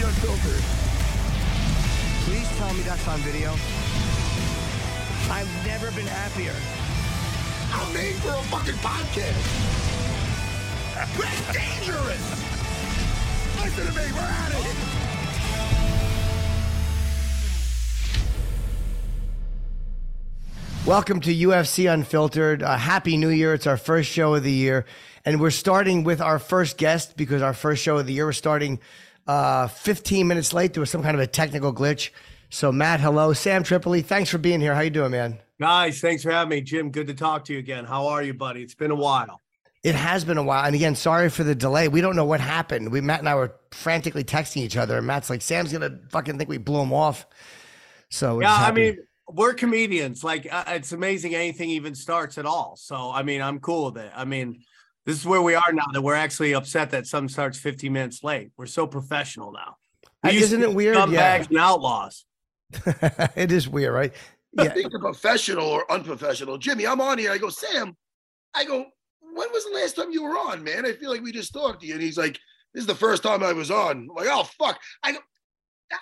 To UFC Unfiltered. Please tell me that's on video. I've never been happier. I'm made for a fucking podcast. That's dangerous. Listen to me. We're at it. Welcome to UFC Unfiltered. Uh, Happy New Year. It's our first show of the year. And we're starting with our first guest because our first show of the year, we're starting uh, 15 minutes late. There was some kind of a technical glitch. So, Matt, hello. Sam Tripoli, thanks for being here. How you doing, man? Guys, thanks for having me. Jim, good to talk to you again. How are you, buddy? It's been a while. It has been a while. And again, sorry for the delay. We don't know what happened. We Matt and I were frantically texting each other, and Matt's like, Sam's gonna fucking think we blew him off. So Yeah, I mean, we're comedians. Like, uh, it's amazing anything even starts at all. So, I mean, I'm cool with it. I mean, this is where we are now that we're actually upset that some starts 15 minutes late. We're so professional now. We isn't it be weird? Scumbags Yeah. and outlaws. it is weird, right? Yeah. Think of professional or unprofessional. Jimmy, I'm on here. I go, Sam, I go, when was the last time you were on, man? I feel like we just talked to you. And he's like, this is the first time I was on. I'm like, oh, fuck. I go,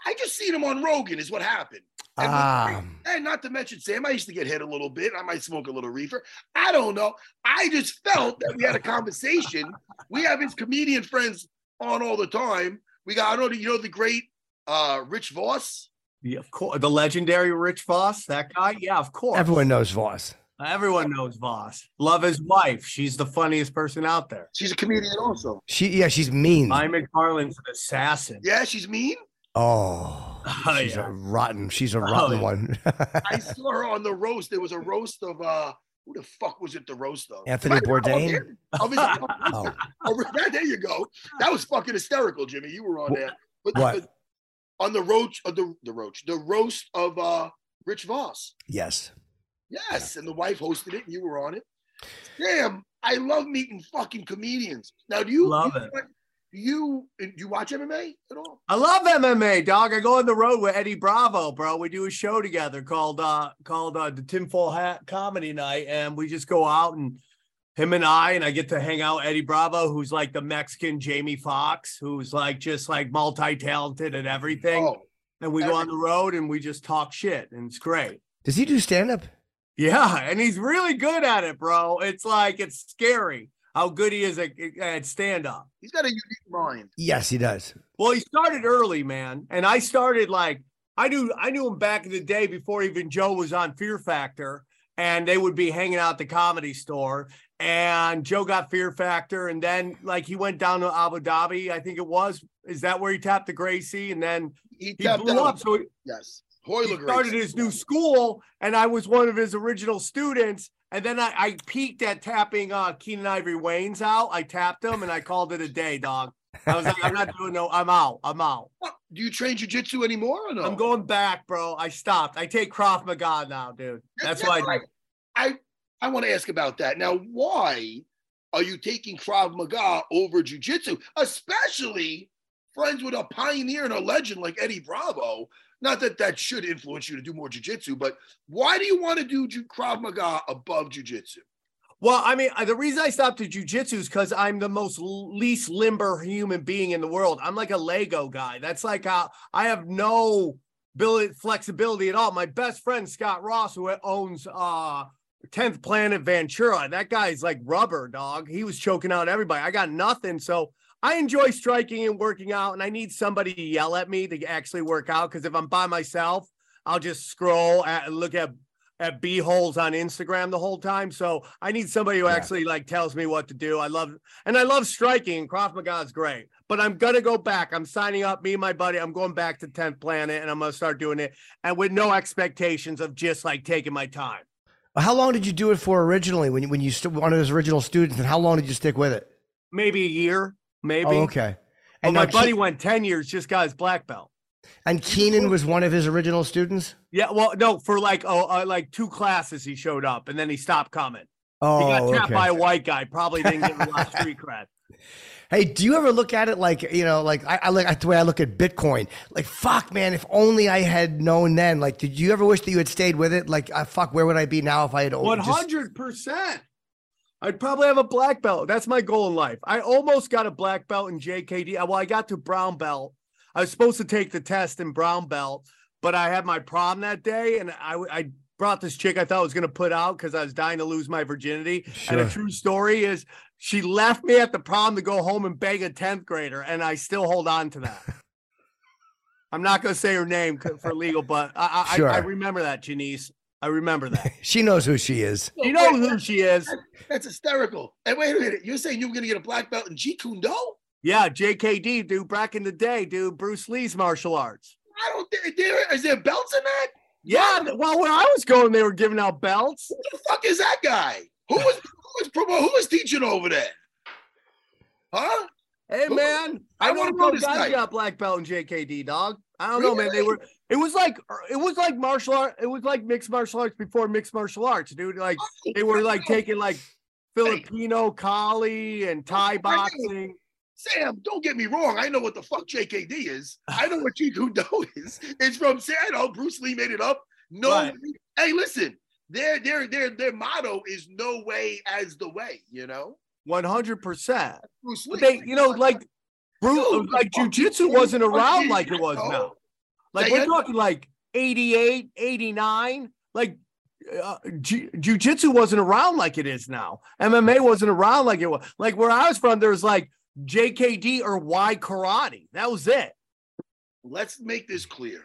I just seen him on Rogan, is what happened. And, Ah. and not to mention, Sam, I used to get hit a little bit. I might smoke a little reefer. I don't know. I just felt that we had a conversation. We have his comedian friends on all the time. We got, I don't know, you know, the great uh, Rich Voss. Yeah, of course. The legendary Rich Voss, that guy. Yeah, of course. Everyone knows Voss. Everyone knows Voss. Love his wife. She's the funniest person out there. She's a comedian also. She yeah, she's mean. I McFarlane's an assassin. Yeah, she's mean. Oh, Oh, she's yeah. a rotten. She's a Oh, rotten yeah. one. I saw her on the roast. There was a roast of uh who the fuck was it the roast of? Anthony Right, Bourdain? of his- oh, oh, there you go. That was fucking hysterical, Jimmy. You were on there. But What? but on the roach of the the roach, the roast of uh Rich Voss. yes. Yes, and the wife hosted it, and you were on it. Damn, I love meeting fucking comedians. Now, do you Love do it. You do you watch MMA at all? I love MMA, dog. I go on the road with Eddie Bravo, bro. We do a show together called uh called uh the Tinfoil Hat Comedy Night, and we just go out and him and I, and I get to hang out Eddie Bravo, who's like the Mexican Jamie Foxx, who's like just like multi-talented at everything. Oh, and we go on the road and we just talk shit, and it's great. Does he do stand up? Yeah, and he's really good at it, bro. It's like it's scary how good he is at, at stand up. he's got a unique mind. Yes, he does. Well, he started early, man, and I started like I knew I knew him back in the day before even Joe was on Fear Factor, and they would be hanging out at the comedy store. And Joe got Fear Factor, and then like he went down to Abu Dhabi, I think it was. Is that where he tapped the Gracie? And then He, he blew out. up. So he, Yes, he Royler started his new school, and I was one of his original students. And then I, I peaked at tapping uh, Keenen Ivory Wayans out. I tapped him, and I called it a day, dog. I was like, I'm not doing no. I'm out. I'm out. Do you train jujitsu anymore or no? I'm going back, bro. I stopped. I take Krav Maga now, dude. That's what I do. I I want to ask about that. Now, why are you taking Krav Maga over jujitsu, especially friends with a pioneer and a legend like Eddie Bravo? Not that that should influence you to do more jujitsu, but why do you want to do Krav Maga above jujitsu? Well, I mean, the reason I stopped at jujitsu is because I'm the most least limber human being in the world. I'm like a Lego guy. That's like how I have no ability, flexibility at all. My best friend Scott Ross, who owns uh 10th Planet Ventura, that guy's like rubber dog. He was choking out everybody. I got nothing. So I enjoy striking and working out, and I need somebody to yell at me to actually work out. Because if I'm by myself, I'll just scroll and look at at b holes on Instagram the whole time. So I need somebody who yeah. actually like tells me what to do. I love and I love striking. Krav Maga is great, but I'm gonna go back. I'm signing up. Me and my buddy. I'm going back to 10th Planet, and I'm gonna start doing it, and with no expectations of just like taking my time. How long did you do it for originally when you, when you st- one of those original students, and how long did you stick with it? Maybe a year, maybe. Oh, okay. And my buddy went 10 years, just got his black belt. And Keenen was one of his original students? Yeah, well, no, for like oh, uh, like two classes he showed up and then he stopped coming. Oh, he got tapped okay. by a white guy. Probably didn't get a lot of street cred. Hey, do you ever look at it like you know, like I, I like the way I look at Bitcoin? Like, fuck, man, if only I had known then. Like, did you ever wish that you had stayed with it? Like, uh, fuck, where would I be now if I had? One hundred percent. I'd probably have a black belt. That's my goal in life. I almost got a black belt in JKD. Uh, well, I got to brown belt. I was supposed to take the test in brown belt, but I had my prom that day, and I I brought this chick I thought I was going to put out because I was dying to lose my virginity. Sure. And a true story is she left me at the prom to go home and beg a 10th grader, and I still hold on to that. I'm not going to say her name for legal, but I, sure. I, I remember that, Janice. I remember that. she knows who she is. You know who she is. That's hysterical. And wait a minute, you're saying you were going to get a black belt in Jeet Kune Do? Yeah, JKD, dude. Back in the day, dude. Bruce Lee's martial arts. I don't think there is there belts in that. Yeah, well, when I was going, they were giving out belts. Who the fuck is that guy? Who was who was promo? Who was teaching over there? Huh? Hey who, man, I, I want to know guys got black belt in JKD, dog. I don't really? know, man. They were. It was like it was like martial art. It was like mixed martial arts before mixed martial arts, dude. Like oh, they were like taking like Filipino Kali and Thai boxing. Sam, don't get me wrong. I know what the fuck JKD is. I know what Jeet Do is. It's from Sam. I oh, know Bruce Lee made it up. No, right. hey, listen, their their their their motto is no way as the way. You know, one hundred percent. Bruce Lee. They, you know, like Dude, like jujitsu wasn't around like it was now. Like we're talking like 88, 89. Like uh, jiu-jitsu wasn't around like it is now. MMA wasn't around like it was. Like where I was from, there was like JKD or Y karate. That was it. Let's make this clear.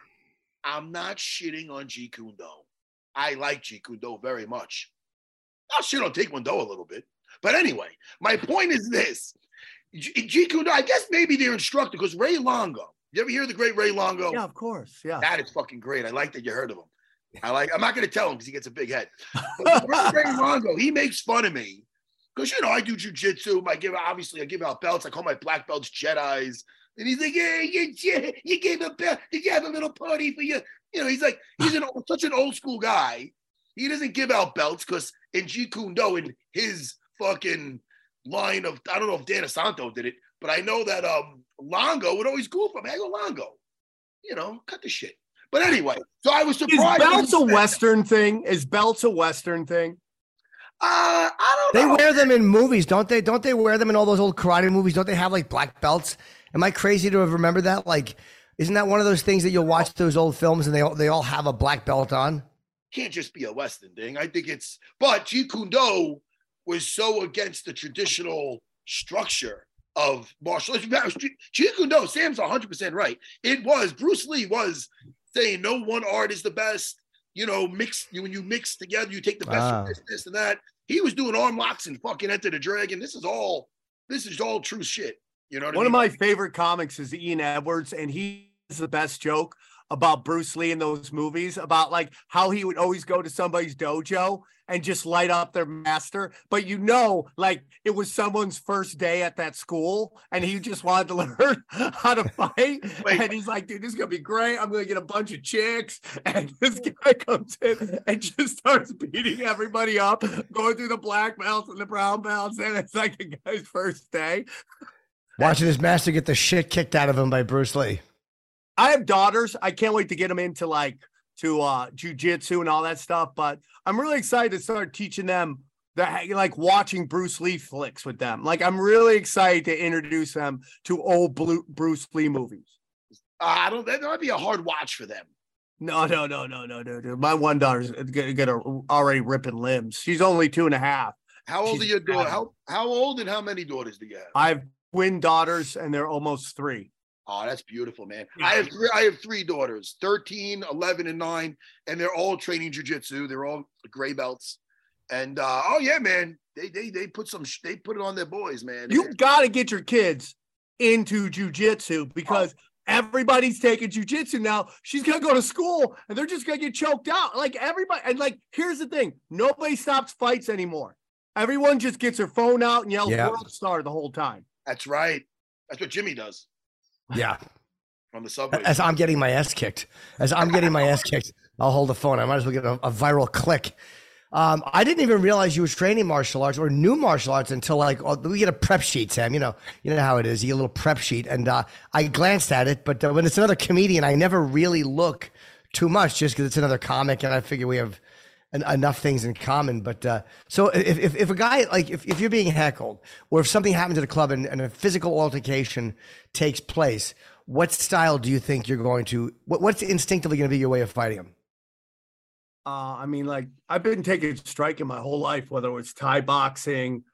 I'm not shitting on Jeet Kune Do. I like Jeet Kune Do very much. I'll shit on Taekwondo a little bit. But anyway, my point is this. Jeet Kune I guess maybe their instructor, because Ray Longo, you ever hear the great Ray Longo? Yeah, of course. Yeah. That is fucking great. I like that you heard of him. I like, I'm not going to tell him because he gets a big head. But Ray Longo, he makes fun of me because you know I do jujitsu. I give obviously I give out belts. I call my black belts Jedi's. And he's like, yeah, you, you gave a belt. Did you have a little party for you? You know, he's like, he's an such an old school guy. He doesn't give out belts because in Jeet Kune Do, in his fucking line of, I don't know if Dan Inosanto did it, but I know that um Longo would always goof him. I go, Longo, you know, cut the shit. But anyway, so I was surprised. Is belts a Western thing? Is belts a Western thing? Uh, I don't they know. They wear them in movies, don't they? Don't they wear them in all those old karate movies? Don't they have like black belts? Am I crazy to have remembered that? Like, isn't that one of those things that you'll watch those old films and they all, they all have a black belt on? Can't just be a Western thing. I think it's, but Jeet Kune Do was so against the traditional structure of martial arts. Jeet Kune Do, Sam's 100% right. It was, Bruce Lee was saying no one art is the best you know, mix when you mix together, you take the best wow. of this, this, and that. He was doing arm locks and fucking Enter the Dragon. This is all, this is all true shit. You know, one I mean? of my favorite comics is Ian Edwards, and he is the best joke about Bruce Lee in those movies about like how he would always go to somebody's dojo and just light up their master. But you know, like it was someone's first day at that school and he just wanted to learn how to fight. Wait. And he's like, dude, this is gonna be great. I'm gonna get a bunch of chicks. And this guy comes in and just starts beating everybody up, going through the black belts and the brown belts. And it's like the guy's first day. Watching his master get the shit kicked out of him by Bruce Lee. I have daughters. I can't wait to get them into like to uh jujitsu and all that stuff. But I'm really excited to start teaching them that like watching Bruce Lee flicks with them. Like I'm really excited to introduce them to old Blue, Bruce Lee movies. Uh, I don't. That might be a hard watch for them. No, no, no, no, no, no, dude. My one daughter's gonna already ripping limbs. She's only two and a half. How old She's are your daughter? How how old and how many daughters do you have? I have twin daughters, and they're almost three. Oh, that's beautiful, man. Yeah. I have three, I have three daughters, 13, 11, and 9, and they're all training jujitsu. They're all gray belts. And uh, oh yeah, man. They they they put some sh- they put it on their boys, man. You got to get your kids into jujitsu because everybody's taking jujitsu now. She's gonna go to school, and they're just gonna get choked out. Like everybody, and like here's the thing: nobody stops fights anymore. Everyone just gets their phone out and yells Yeah. "World Star" the whole time. That's right. That's what Jimmy does Yeah. on the subway. As I'm getting my ass kicked, as I'm getting my ass kicked, I'll hold the phone. I might as well get a, a viral click. Um, I didn't even realize you was training martial arts or new martial arts until like oh, we get a prep sheet, Sam. You know, you know how it is. You get a little prep sheet, and uh, I glanced at it, but uh, when it's another comedian, I never really look too much just because it's another comic, and I figure we have enough things in common. But uh, so if, if if a guy like if, if you're being heckled or if something happens at a club and, and a physical altercation takes place, what style do you think you're going to? What, what's instinctively going to be your way of fighting him? Uh, I mean, like I've been taking striking my whole life, whether it was Thai boxing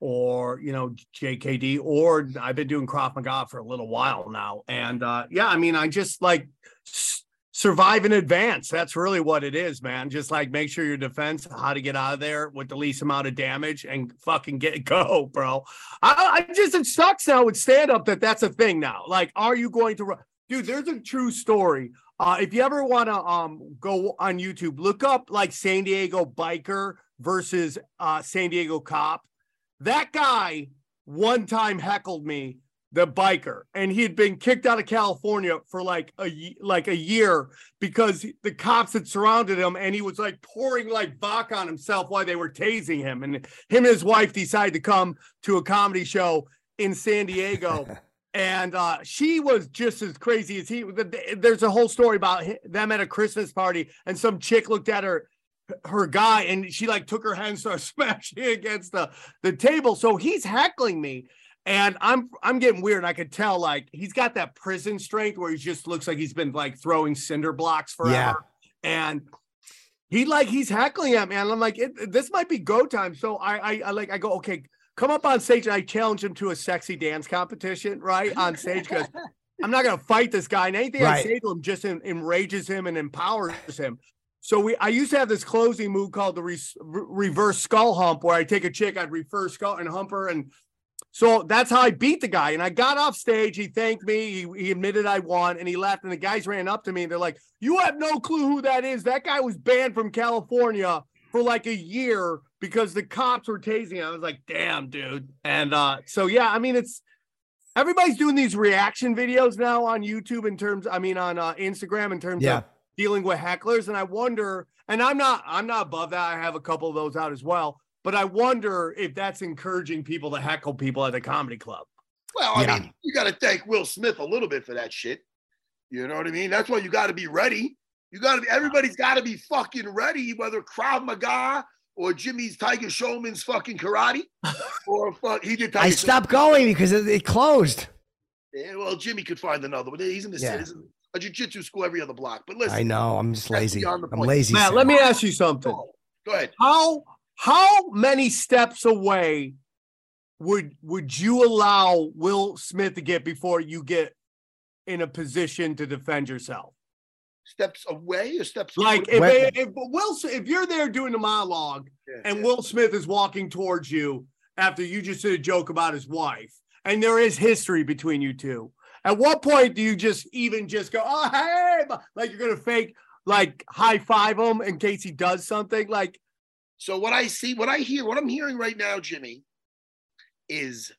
or you know JKD, or I've been doing Krav Maga for a little while now. And uh, yeah, I mean, I just like s- survive in advance. That's really what it is, man. Just like make sure your defense, how to get out of there with the least amount of damage, and fucking get go, bro. I, I just it sucks now with stand up that that's a thing now. Like, are you going to? Dude, there's a true story. Uh, if you ever want to um go on YouTube, look up like San Diego biker versus uh San Diego cop. That guy one time heckled me, the biker, and he had been kicked out of California for like a like a year because the cops had surrounded him, and he was like pouring like vodka on himself while they were tasing him. And him and his wife decided to come to a comedy show in San Diego and uh, she was just as crazy as he. There's a whole story about them at a Christmas party, and some chick looked at her her guy, and she like took her hand and started smashing against the the table. So he's heckling me, and I'm I'm getting weird. I could tell like he's got that prison strength where he just looks like he's been like throwing cinder blocks forever, Yeah. and. He like he's heckling at me, and I'm like, it, this might be go time. So I, I, I like, I go, okay, come up on stage and I challenge him to a sexy dance competition, right? On stage, because I'm not gonna fight this guy. And anything I say to him just en- enrages him and empowers him. So we I used to have this closing move called the re- reverse skull hump, where I take a chick, I'd reverse skull and hump her. And so that's how I beat the guy. And I got off stage, he thanked me, he, he admitted I won, and he left. And the guys ran up to me and they're like, You have no clue who that is. That guy was banned from California for like a year because the cops were tasing. him." I was like, damn, dude. And uh, so yeah, I mean, it's everybody's doing these reaction videos now on YouTube in terms, I mean, on uh, Instagram in terms Yeah. of dealing with hecklers. And I wonder, and I'm not, I'm not above that. I have a couple of those out as well. But I wonder if that's encouraging people to heckle people at the comedy club. Well, I Yeah. mean, you got to thank Will Smith a little bit for that shit. You know what I mean? That's why you got to be ready. You got to be. Everybody's got to be fucking ready, whether Krav Maga or Jimmy's Tiger Schulmann's fucking karate, or fuck he did. Tiger I stopped going because it, it closed. Yeah, well, Jimmy could find another one. He's in the Yeah. he's in a jiu-jitsu school every other block. But listen, I know. I'm just lazy. I'm lazy. Matt, Sam. let me ask you something. go ahead. How how many steps away would would you allow Will Smith to get before you get in a position to defend yourself? Steps away or steps Like if, When- if Will if you're there doing the monologue Yeah, and yeah. Will Smith is walking towards you after you just did a joke about his wife and there is history between you two. At what point do you just even just go, oh hey, like you're gonna fake like high five him in case he does something? Like So what I see, what I hear, what I'm hearing right now, Jimmy, is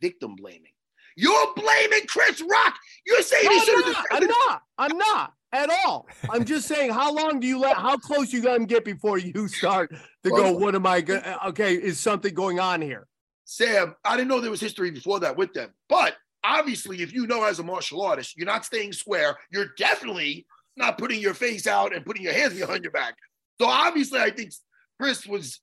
victim blaming. You're blaming Chris Rock. You're saying No, he should not. have I'm not. I'm not at all. I'm just saying, how long do you let? How close you let him get before you start to go? What am I? Go- okay, is something going on here? Sam, I didn't know there was history before that with them. But obviously, if you know as a martial artist, you're not staying square. You're definitely not putting your face out and putting your hands behind your back. So obviously, I think Chris was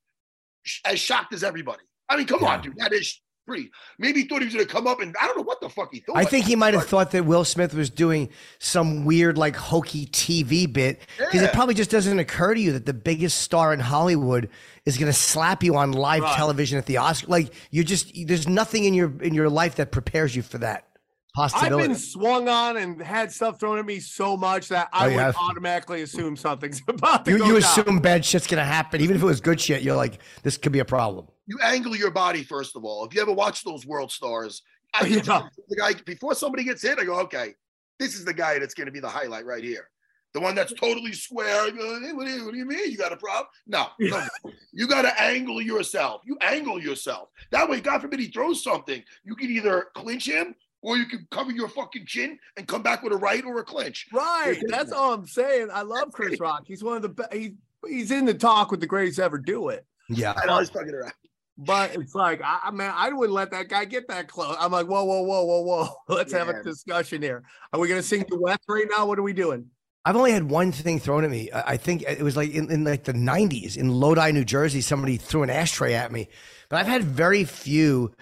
sh- as shocked as everybody. I mean, come Yeah. on, dude. That is pretty. Maybe he thought he was gonna come up and I don't know what the fuck he thought. I think he might have thought that Will Smith was doing some weird, like hokey TV bit because Yeah. it probably just doesn't occur to you that the biggest star in Hollywood is going to slap you on live Right. television at the Oscar. Like you're just, there's nothing in your in your life that prepares you for that I've been swung on and had stuff thrown at me so much that oh, I Oh, you would have? automatically assume something's about to you go you down. assume bad shit's going to happen, even if it was good shit. You're like, this could be a problem. you angle your body first of all. If you ever watch those world stars, I Yeah. the guy before somebody gets hit, I go, okay, this is the guy that's going to be the highlight right here. The one that's totally square. You go, "Hey, what, do you, what do you mean? You got a problem? No, no. you got to angle yourself. You angle yourself. That way, God forbid he throws something, you can either clinch him or you can cover your fucking chin and come back with a right or a clinch. Right. That's all I'm saying. I love Chris Rock. He's one of the best. He's, he's in the talk with the greatest ever do it. Yeah. I know I was fucking around. But it's like, I, I man, I wouldn't let that guy get that close. I'm like, whoa, whoa, whoa, whoa, whoa. Let's have a discussion here. Are we going to sing duets right now? What are we doing? I've only had one thing thrown at me. I I think it was like in, in like the '90s in Lodi, New Jersey. Somebody threw an ashtray at me, but I've had very few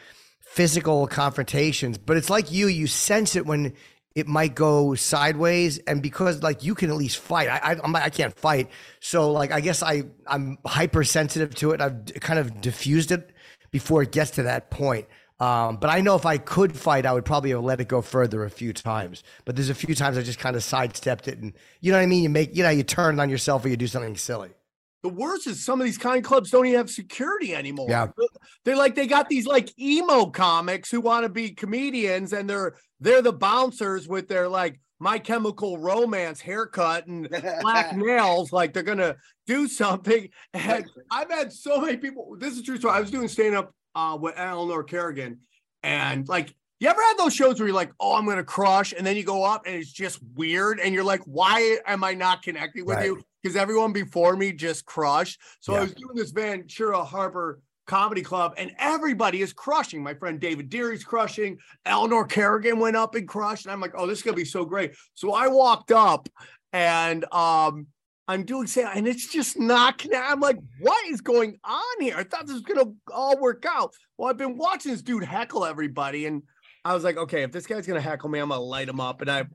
physical confrontations. But it's like you; you sense it when it might go sideways, and because like you can at least fight. I I, I can't fight, so like I guess I I'm hypersensitive to it. I've kind of diffused it before it gets to that point. Um, but I know if I could fight, I would probably have let it go further a few times. But there's a few times I just kind of sidestepped it, and you know what I mean. You make, you know, you turn on yourself or you do something silly. The worst is some of these kind clubs don't even have security anymore. Yeah. They're like they got these like emo comics who want to be comedians and they're they're the bouncers with their like my chemical romance haircut and black nails like they're gonna do something. And I've had so many people. This is true story. I was doing stand up uh, with Eleanor Kerrigan, and like, you ever had those shows where you're like, "Oh, I'm gonna crush," and then you go up and it's just weird, and you're like, "Why am I not connecting with Right. you?" Because everyone before me just crushed. So I was doing this Ventura Harbor Comedy Club, and everybody is crushing. My friend David Deary's crushing. Eleanor Kerrigan went up and crushed, and I'm like, "Oh, this is gonna be so great." So I walked up, and um, I'm doing stand, and it's just not connect. I'm like, what is going on here? I thought this was gonna all work out. Well, I've been watching this dude heckle everybody, and I was like, okay, if this guy's gonna heckle me, I'm gonna light him up. And I,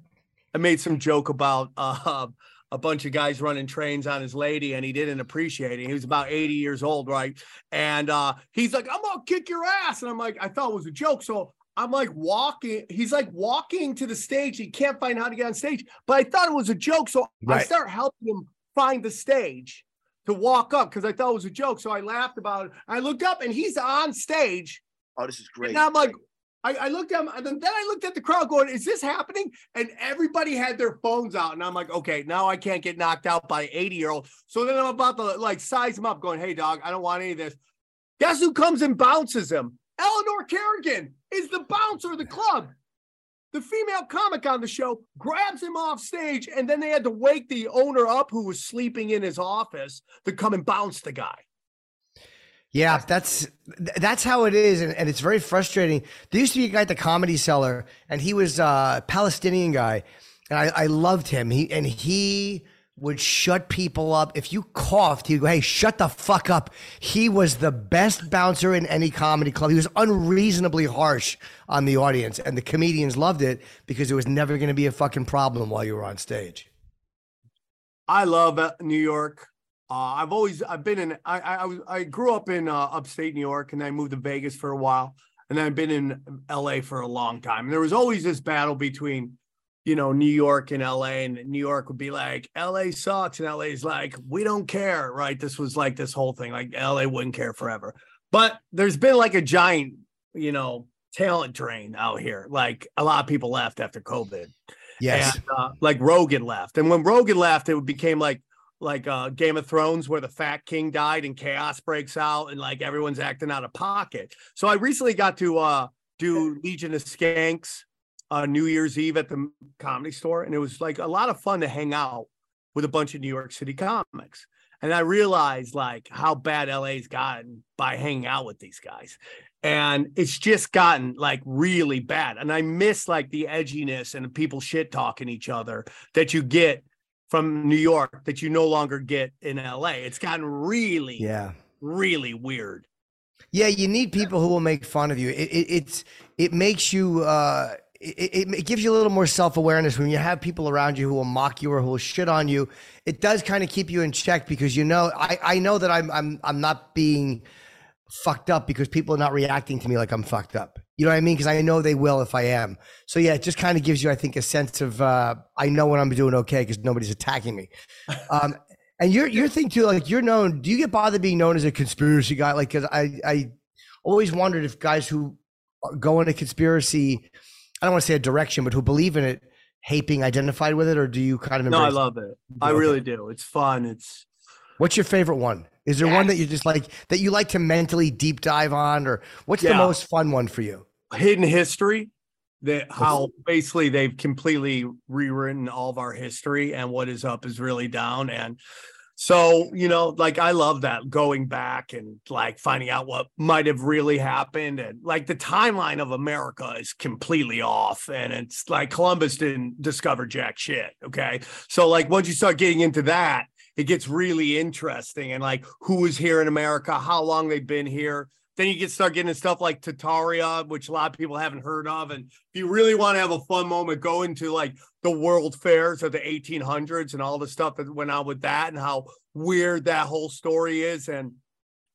I made some joke about uh, a bunch of guys running trains on his lady, and he didn't appreciate it. He was about 80 years old, right? And uh, he's like, I'm gonna kick your ass, and I'm like, I thought it was a joke, so. I'm like walking. He's like walking to the stage. He can't find how to get on stage, but I thought it was a joke. So I start helping him find the stage to walk up because I thought it was a joke. So I laughed about it. I looked up and he's on stage. Oh, this is great. And I'm like, I, I looked at him and then, I looked at the crowd going, is this happening? And everybody had their phones out. And I'm like, okay, now I can't get knocked out by 80 year old. So then I'm about to like size him up going, hey dog, I don't want any of this. Guess who comes and bounces him? Eleanor Kerrigan is the bouncer of the club. The female comic on the show grabs him off stage, and then they had to wake the owner up who was sleeping in his office to come and bounce the guy. Yeah, that's that's how it is, and, and it's very frustrating. There used to be a guy at the Comedy Cellar, and he was a Palestinian guy, and I, I loved him. He and he would shut people up. If you coughed, he'd go, "Hey, shut the fuck up." He was the best bouncer in any comedy club. He was unreasonably harsh on the audience, and the comedians loved it because it was never going to be a fucking problem while you were on stage. I love uh, New York. Uh, I've always I've been in I I, I was I grew up in uh, upstate New York and then I moved to Vegas for a while and then I've been in L.A. for a long time. And there was always this battle between you know New York and L.A. and New York would be like L.A. sucks and L.A. is like we don't care, right? This was like this whole thing like L.A. wouldn't care forever. But there's been like a giant you know talent drain out here. Like a lot of people left after COVID. Yes, And, uh, like Rogan left. And when Rogan left, it became like like uh Game of Thrones where the Fat King died and chaos breaks out and like everyone's acting out of pocket. So I recently got to uh do Legion of Skanks uh New Year's Eve at the comedy store and it was like a lot of fun to hang out with a bunch of New York City comics. And I realized like how bad LA's gotten by hanging out with these guys. And it's just gotten like really bad. And I miss like the edginess and people shit talking each other that you get from New York that you no longer get in LA. It's gotten really, yeah. really weird. Yeah, you need people who will make fun of you. It, it it's it makes you uh it, it, gives you a little more self-awareness when you have people around you who will mock you or who will shit on you it does kind of keep you in check because you know i i know that i'm i'm i'm not being fucked up because people are not reacting to me like i'm fucked up you know what i mean because i know they will if i am so yeah it just kind of gives you i think a sense of uh i know when i'm doing okay because nobody's attacking me um and your your thing too like you're known do you get bothered being known as a conspiracy guy like because i i always wondered if guys who go into conspiracy I don't want to say a direction, but who believe in it, hate being identified with it, or do you kind of? No, I love it. I really do. It's fun. It's. What's your favorite one? Is there yes. one that you just like that you like to mentally deep dive on, or what's yeah. the most fun one for you? Hidden history. That how basically they've completely rewritten all of our history, and what is up is really down, and so, you know, like I love that going back and like finding out what might have really happened. And like the timeline of America is completely off. And it's like Columbus didn't discover jack shit. Okay. So, like, once you start getting into that, it gets really interesting. And like, who is here in America, how long they've been here. Then you get start getting stuff like Tartaria, which a lot of people haven't heard of. And if you really want to have a fun moment, go into like the world fairs of the 1800s and all the stuff that went on with that and how weird that whole story is. And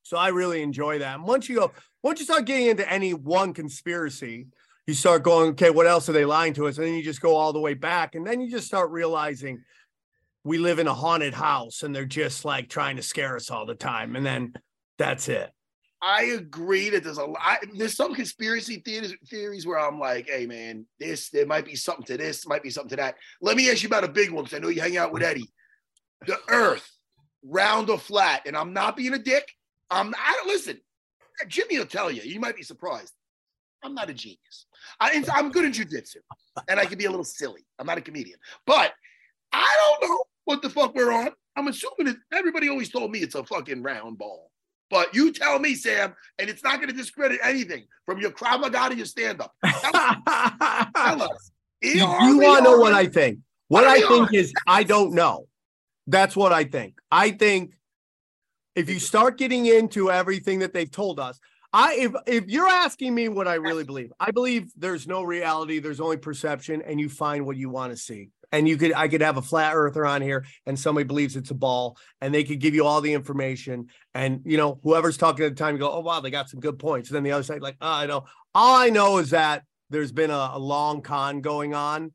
so I really enjoy that. And once you go, once you start getting into any one conspiracy, you start going, okay, what else are they lying to us? And then you just go all the way back. And then you just start realizing we live in a haunted house and they're just like trying to scare us all the time. And then that's it. I agree that there's a lot. There's some conspiracy theories, theories where I'm like, hey man, this there might be something to this, might be something to that. Let me ask you about a big one because I know you hang out with Eddie. The Earth, round or flat, and I'm not being a dick. I'm. I don't listen. Jimmy will tell you. You might be surprised. I'm not a genius. I, I'm good in jujitsu, and I can be a little silly. I'm not a comedian, but I don't know what the fuck we're on. I'm assuming that everybody always told me it's a fucking round ball. But you tell me, Sam, and it's not going to discredit anything from your Krav Maga to your stand up. Tell, tell us. You, you want to know what I think? What I think is, I don't know. That's what I think. I think if you start getting into everything that they've told us, I if if you're asking me what I really believe, I believe there's no reality, there's only perception, and you find what you want to see and you could I could have a flat earther on here and somebody believes it's a ball and they could give you all the information and you know whoever's talking at the time you go oh wow they got some good points and then the other side like oh, I know all I know is that there's been a, a long con going on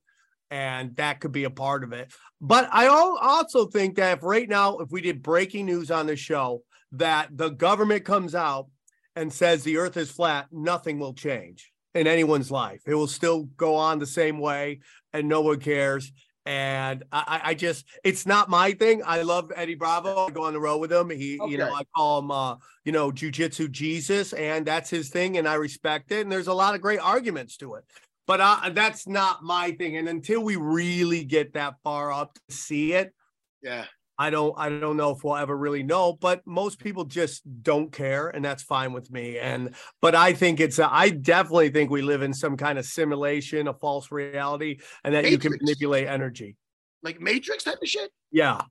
and that could be a part of it but I also think that if right now if we did breaking news on the show that the government comes out and says the earth is flat nothing will change in anyone's life. It will still go on the same way and no one cares. And I, I just, it's not my thing. I love Eddie Bravo. I go on the road with him. He, okay. you know, I call him, uh, you know, jujitsu Jesus, and that's his thing, and I respect it. And there's a lot of great arguments to it, but uh, that's not my thing. And until we really get that far up to see it, yeah, I don't I don't know if we'll ever really know, but most people just don't care, and that's fine with me. And but I think it's a, I definitely think we live in some kind of simulation, a false reality, and that Matrix. you can manipulate energy, like Matrix type of shit. Yeah.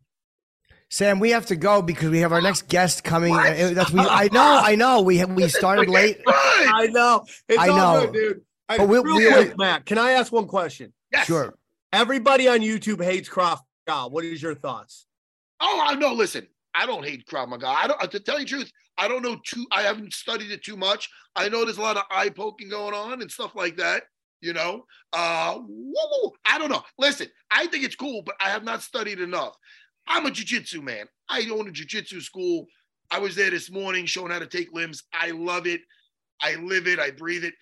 Sam, we have to go because we have our next guest coming. Uh, that's we. I know, I know. We we started late. I know. It's I know, good, dude. I, but we'll, we'll, Matt, can I ask one question? Yes. Sure. Everybody on YouTube hates Krav Maga. What is your thoughts? Oh, I know. Listen, I don't hate Krav Maga. I don't. To tell you the truth, I don't know too. I haven't studied it too much. I know there's a lot of eye poking going on and stuff like that. You know, uh, woo, I don't know. Listen, I think it's cool, but I have not studied enough. I'm a jujitsu man. I own a jujitsu school. I was there this morning showing how to take limbs. I love it. I live it. I breathe it.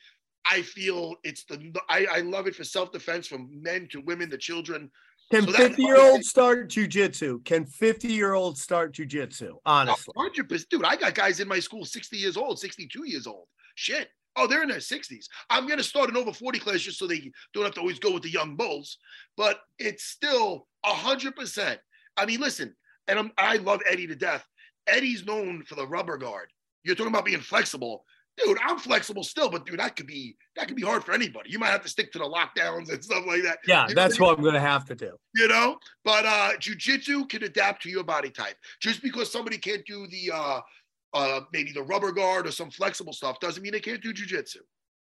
I feel it's the. I, I love it for self defense from men to women to children. Can 50 year olds start jujitsu? Can 50 year olds start jujitsu? Honestly, 100%. Dude, I got guys in my school 60 years old, 62 years old. Shit. Oh, they're in their 60s. I'm going to start an over 40 class just so they don't have to always go with the young bulls, but it's still 100%. I mean, listen, and I'm, I love Eddie to death. Eddie's known for the rubber guard. You're talking about being flexible dude, I'm flexible still, but dude, that could be that could be hard for anybody. You might have to stick to the lockdowns and stuff like that. Yeah, you that's know? what I'm gonna have to do. You know, but uh jujitsu can adapt to your body type. Just because somebody can't do the uh uh, maybe the rubber guard or some flexible stuff doesn't mean they can't do jujitsu.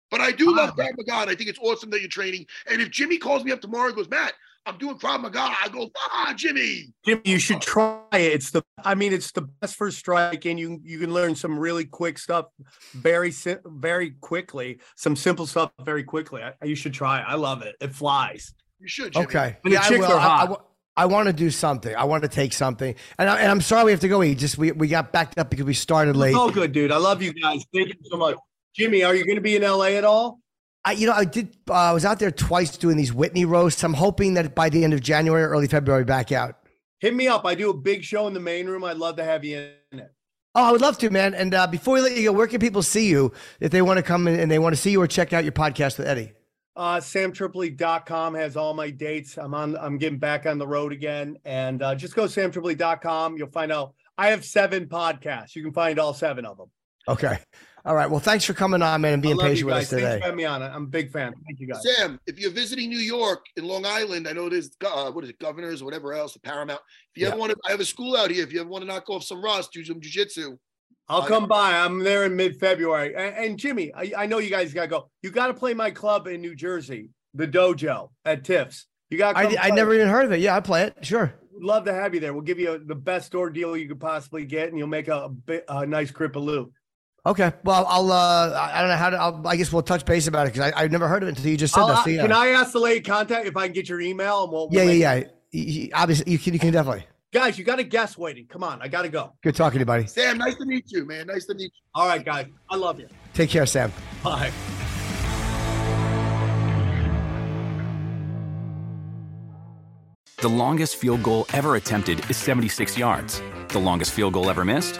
But I do love Krav Maga. And I think it's awesome that you're training. And if Jimmy calls me up tomorrow and goes, Matt, I'm doing Krav Maga, I go, ah, Jimmy. Jimmy, you should try it. It's the, I mean, it's the best for striking. You you can learn some really quick stuff, very very quickly. Some simple stuff very quickly. I, you should try. it. I love it. It flies. You should. Jimmy. Okay. And the Yeah, I chicks will. are I- I hot. wa- I want to do something. I want to take something, and, I, and I'm sorry we have to go. We just we, we got backed up because we started late. It's all good, dude. I love you guys. Thank you so much. Jimmy, are you going to be in LA at all? I, you know, I did. Uh, I was out there twice doing these Whitney roasts. I'm hoping that by the end of January, or early February, back out. Hit me up. I do a big show in the main room. I'd love to have you in it. Oh, I would love to, man. And uh, before we let you go, where can people see you if they want to come in and they want to see you or check out your podcast with Eddie? Uh, samtripoli.com has all my dates. I'm on, I'm getting back on the road again. And uh, just go samtripoli.com. You'll find out. I have seven podcasts. You can find all seven of them. Okay. All right. Well, thanks for coming on, man, and being I love patient you with guys. us Thanks today. for having me on. I'm a big fan. Thank you guys. Sam, if you're visiting New York in Long Island, I know there's uh, what is it, governors or whatever else, the Paramount. If you ever want to, I have a school out here. If you ever want to knock off some rust, do some jujitsu. I'll come by. I'm there in mid February. And, and Jimmy, I, I know you guys got to go. You got to play my club in New Jersey, the dojo at Tiff's. You got. I, I never even heard of it. Yeah, I play it. Sure. love to have you there. We'll give you the best door deal you could possibly get, and you'll make a, bit, a nice cripaloo. Okay. Well, I'll. Uh, I I don't know how to. I'll, I guess we'll touch base about it because I've never heard of it until you just said I'll- that. So, yeah. Can I ask the late contact if I can get your email? And we'll, yeah, we'll yeah, make- yeah. Y- y- Obviously, you can. You can definitely. Guys, you got a guest waiting. Come on, I got to go. Good talking to you, buddy. Sam, nice to meet you, man. Nice to meet you. All right, guys, I love you. Take care, Sam. Bye. The longest field goal ever attempted is 76 yards. The longest field goal ever missed?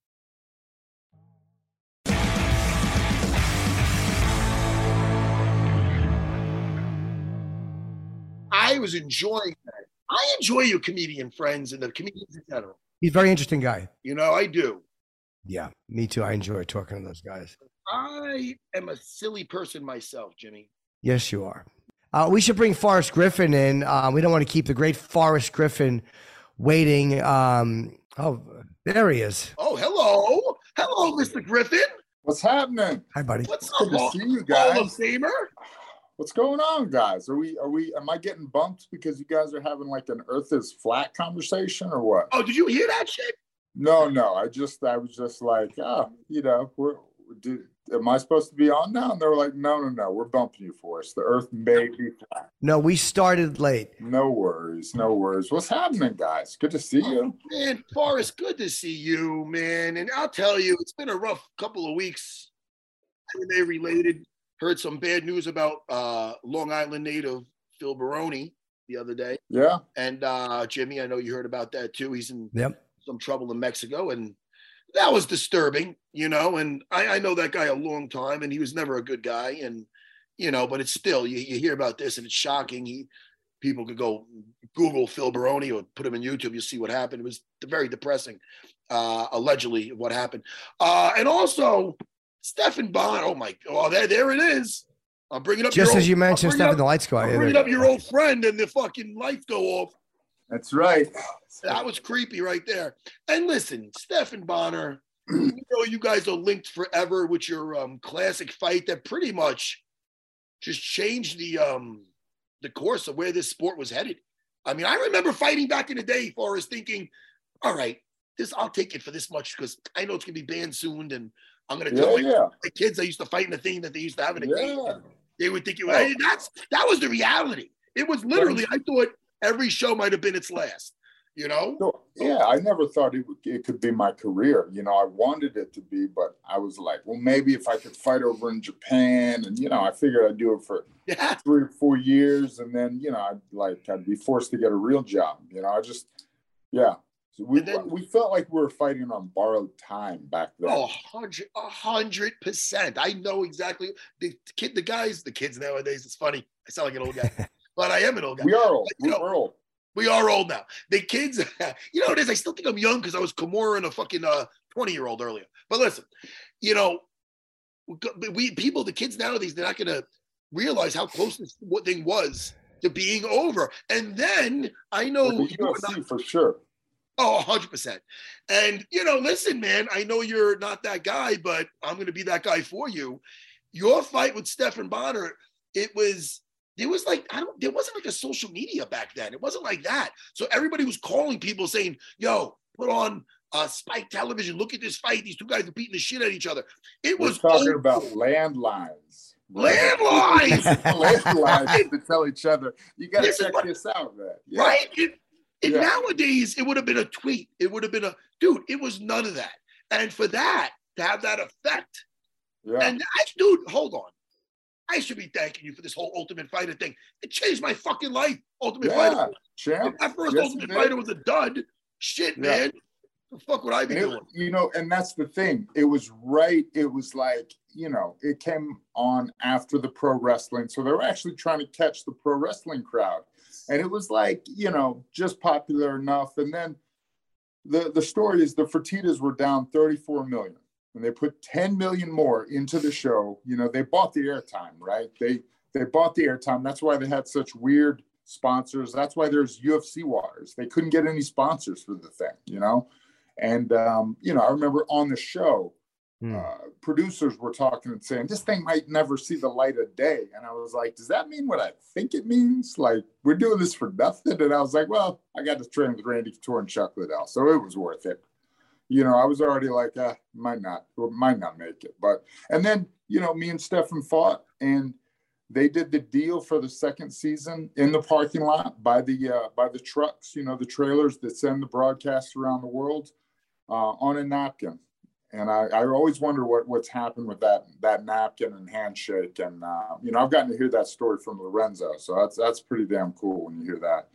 I was enjoying that. I enjoy your comedian friends and the comedians in general. He's a very interesting guy. You know, I do. Yeah, me too. I enjoy talking to those guys. I am a silly person myself, Jimmy. Yes, you are. Uh, we should bring Forrest Griffin in. Uh, we don't want to keep the great Forrest Griffin waiting. Um, oh, there he is. Oh, hello. Hello, Mr. Griffin. What's happening? Hi, buddy. What's Good up, to see you Hall of guys. Famer? What's going on, guys? Are we are we am I getting bumped because you guys are having like an earth is flat conversation or what? Oh, did you hear that shit? No, no. I just I was just like, oh, you know, we're do, am I supposed to be on now? And they were like, no, no, no, we're bumping you for us. The earth may be flat. No, we started late. No worries, no worries. What's happening, guys? Good to see you. Oh, man, Forrest, good to see you, man. And I'll tell you, it's been a rough couple of weeks. MMA related. Heard some bad news about uh, Long Island native Phil Baroni the other day. Yeah. And uh, Jimmy, I know you heard about that too. He's in Yep. some trouble in Mexico, and that was disturbing, you know. And I, I know that guy a long time, and he was never a good guy, and you know. But it's still you, you hear about this, and it's shocking. He people could go Google Phil Baroni or put him in YouTube. You'll see what happened. It was very depressing, uh, allegedly what happened, uh, and also Stephan Bonnar. Oh my, god. oh there there it is. I'm bringing up Just as old- you mentioned, bringing Stephan, up- the lights go out. I'm bringing up your old friend, and the fucking lights go off. That's right. That was creepy right there. And listen, Stephan Bonnar, you know you guys are linked forever with your um, classic fight that pretty much just changed the um, the course of where this sport was headed. I mean, I remember fighting back in the day, Forrest, thinking, all right, this I'll take it for this much because I know it's gonna be banned soon, and I'm gonna tell Yeah, yeah. my kids I used to fight in the thing that they used to have in the game. They would think it was Oh. that's that was the reality. It was literally I thought every show might have been its last. You know? So, yeah, I never thought it, would, it could be my career. You know, I wanted it to be, but I was like, well, maybe if I could fight over in Japan, and you know, I figured I'd do it for Yeah. three or four years, and then you know, I'd like I'd be forced to get a real job. You know, I just, yeah. We then- we felt like we were fighting on borrowed time back then. Oh, hundred, a hundred percent. I know exactly the kid, the guys, the kids nowadays. It's funny. I sound like an old guy, but I am an old guy. we are old. You We know, are old. We are old now. The kids, you know what it is? I still think I'm young because I was Kimura and a fucking uh, 20 year old earlier. But listen, you know, we people, the kids nowadays, they're not going to realize how close this what thing was to being over. And then I know With the you are not- for sure. Oh, 100%. And, you know, listen, man, I know you're not that guy, but I'm going to be that guy for you. Your fight with Stephan Bonnar, it was, there was like, I don't, there wasn't like a social media back then. It wasn't like that. So everybody was calling people saying, yo, put on uh, Spike television. Look at this fight. These two guys are beating the shit at each other. It We're was talking over. about landlines. landlines, landlines to tell each other, you got to check this out, man. Yeah. right? It, Yeah. nowadays, it would have been a tweet. It would have been a dude. It was none of that. And for that to have that effect, Yeah. and I, dude, hold on. I should be thanking you for this whole Ultimate Fighter thing. It changed my fucking life. Ultimate yeah. Fighter. Champ. If that first Yes, Ultimate. Fighter was a dud, shit, Yeah. man. The fuck would I be it- doing? you know, and that's the thing. It was right. It was like, you know, it came on after the pro wrestling. So they were actually trying to catch the pro wrestling crowd. And it was like, you know, just popular enough. And then the the story is the Fertittas were down 34 million. And they put 10 million more into the show. You know, they bought the airtime, right? They they bought the airtime. That's why they had such weird sponsors. That's why there's UFC waters. They couldn't get any sponsors for the thing, you know? And um, you know, I remember on the show, Hmm. uh, producers were talking and saying this thing might never see the light of day. And I was like, does that mean what I think it means? Like we're doing this for nothing? And I was like, well, I got to train with Randy Couture and Chuck Liddell, so it was worth it. You know, I was already like, uh, might not, might not make it. But and then you know, me and Stephan fought, and they did the deal for the second season in the parking lot by the uh, by the trucks. You know, the trailers that send the broadcast around the world uh, on a napkin. And I, I always wonder what, what's happened with that that napkin and handshake. And uh, you know, I've gotten to hear that story from Lorenzo, so that's that's pretty damn cool when you hear that.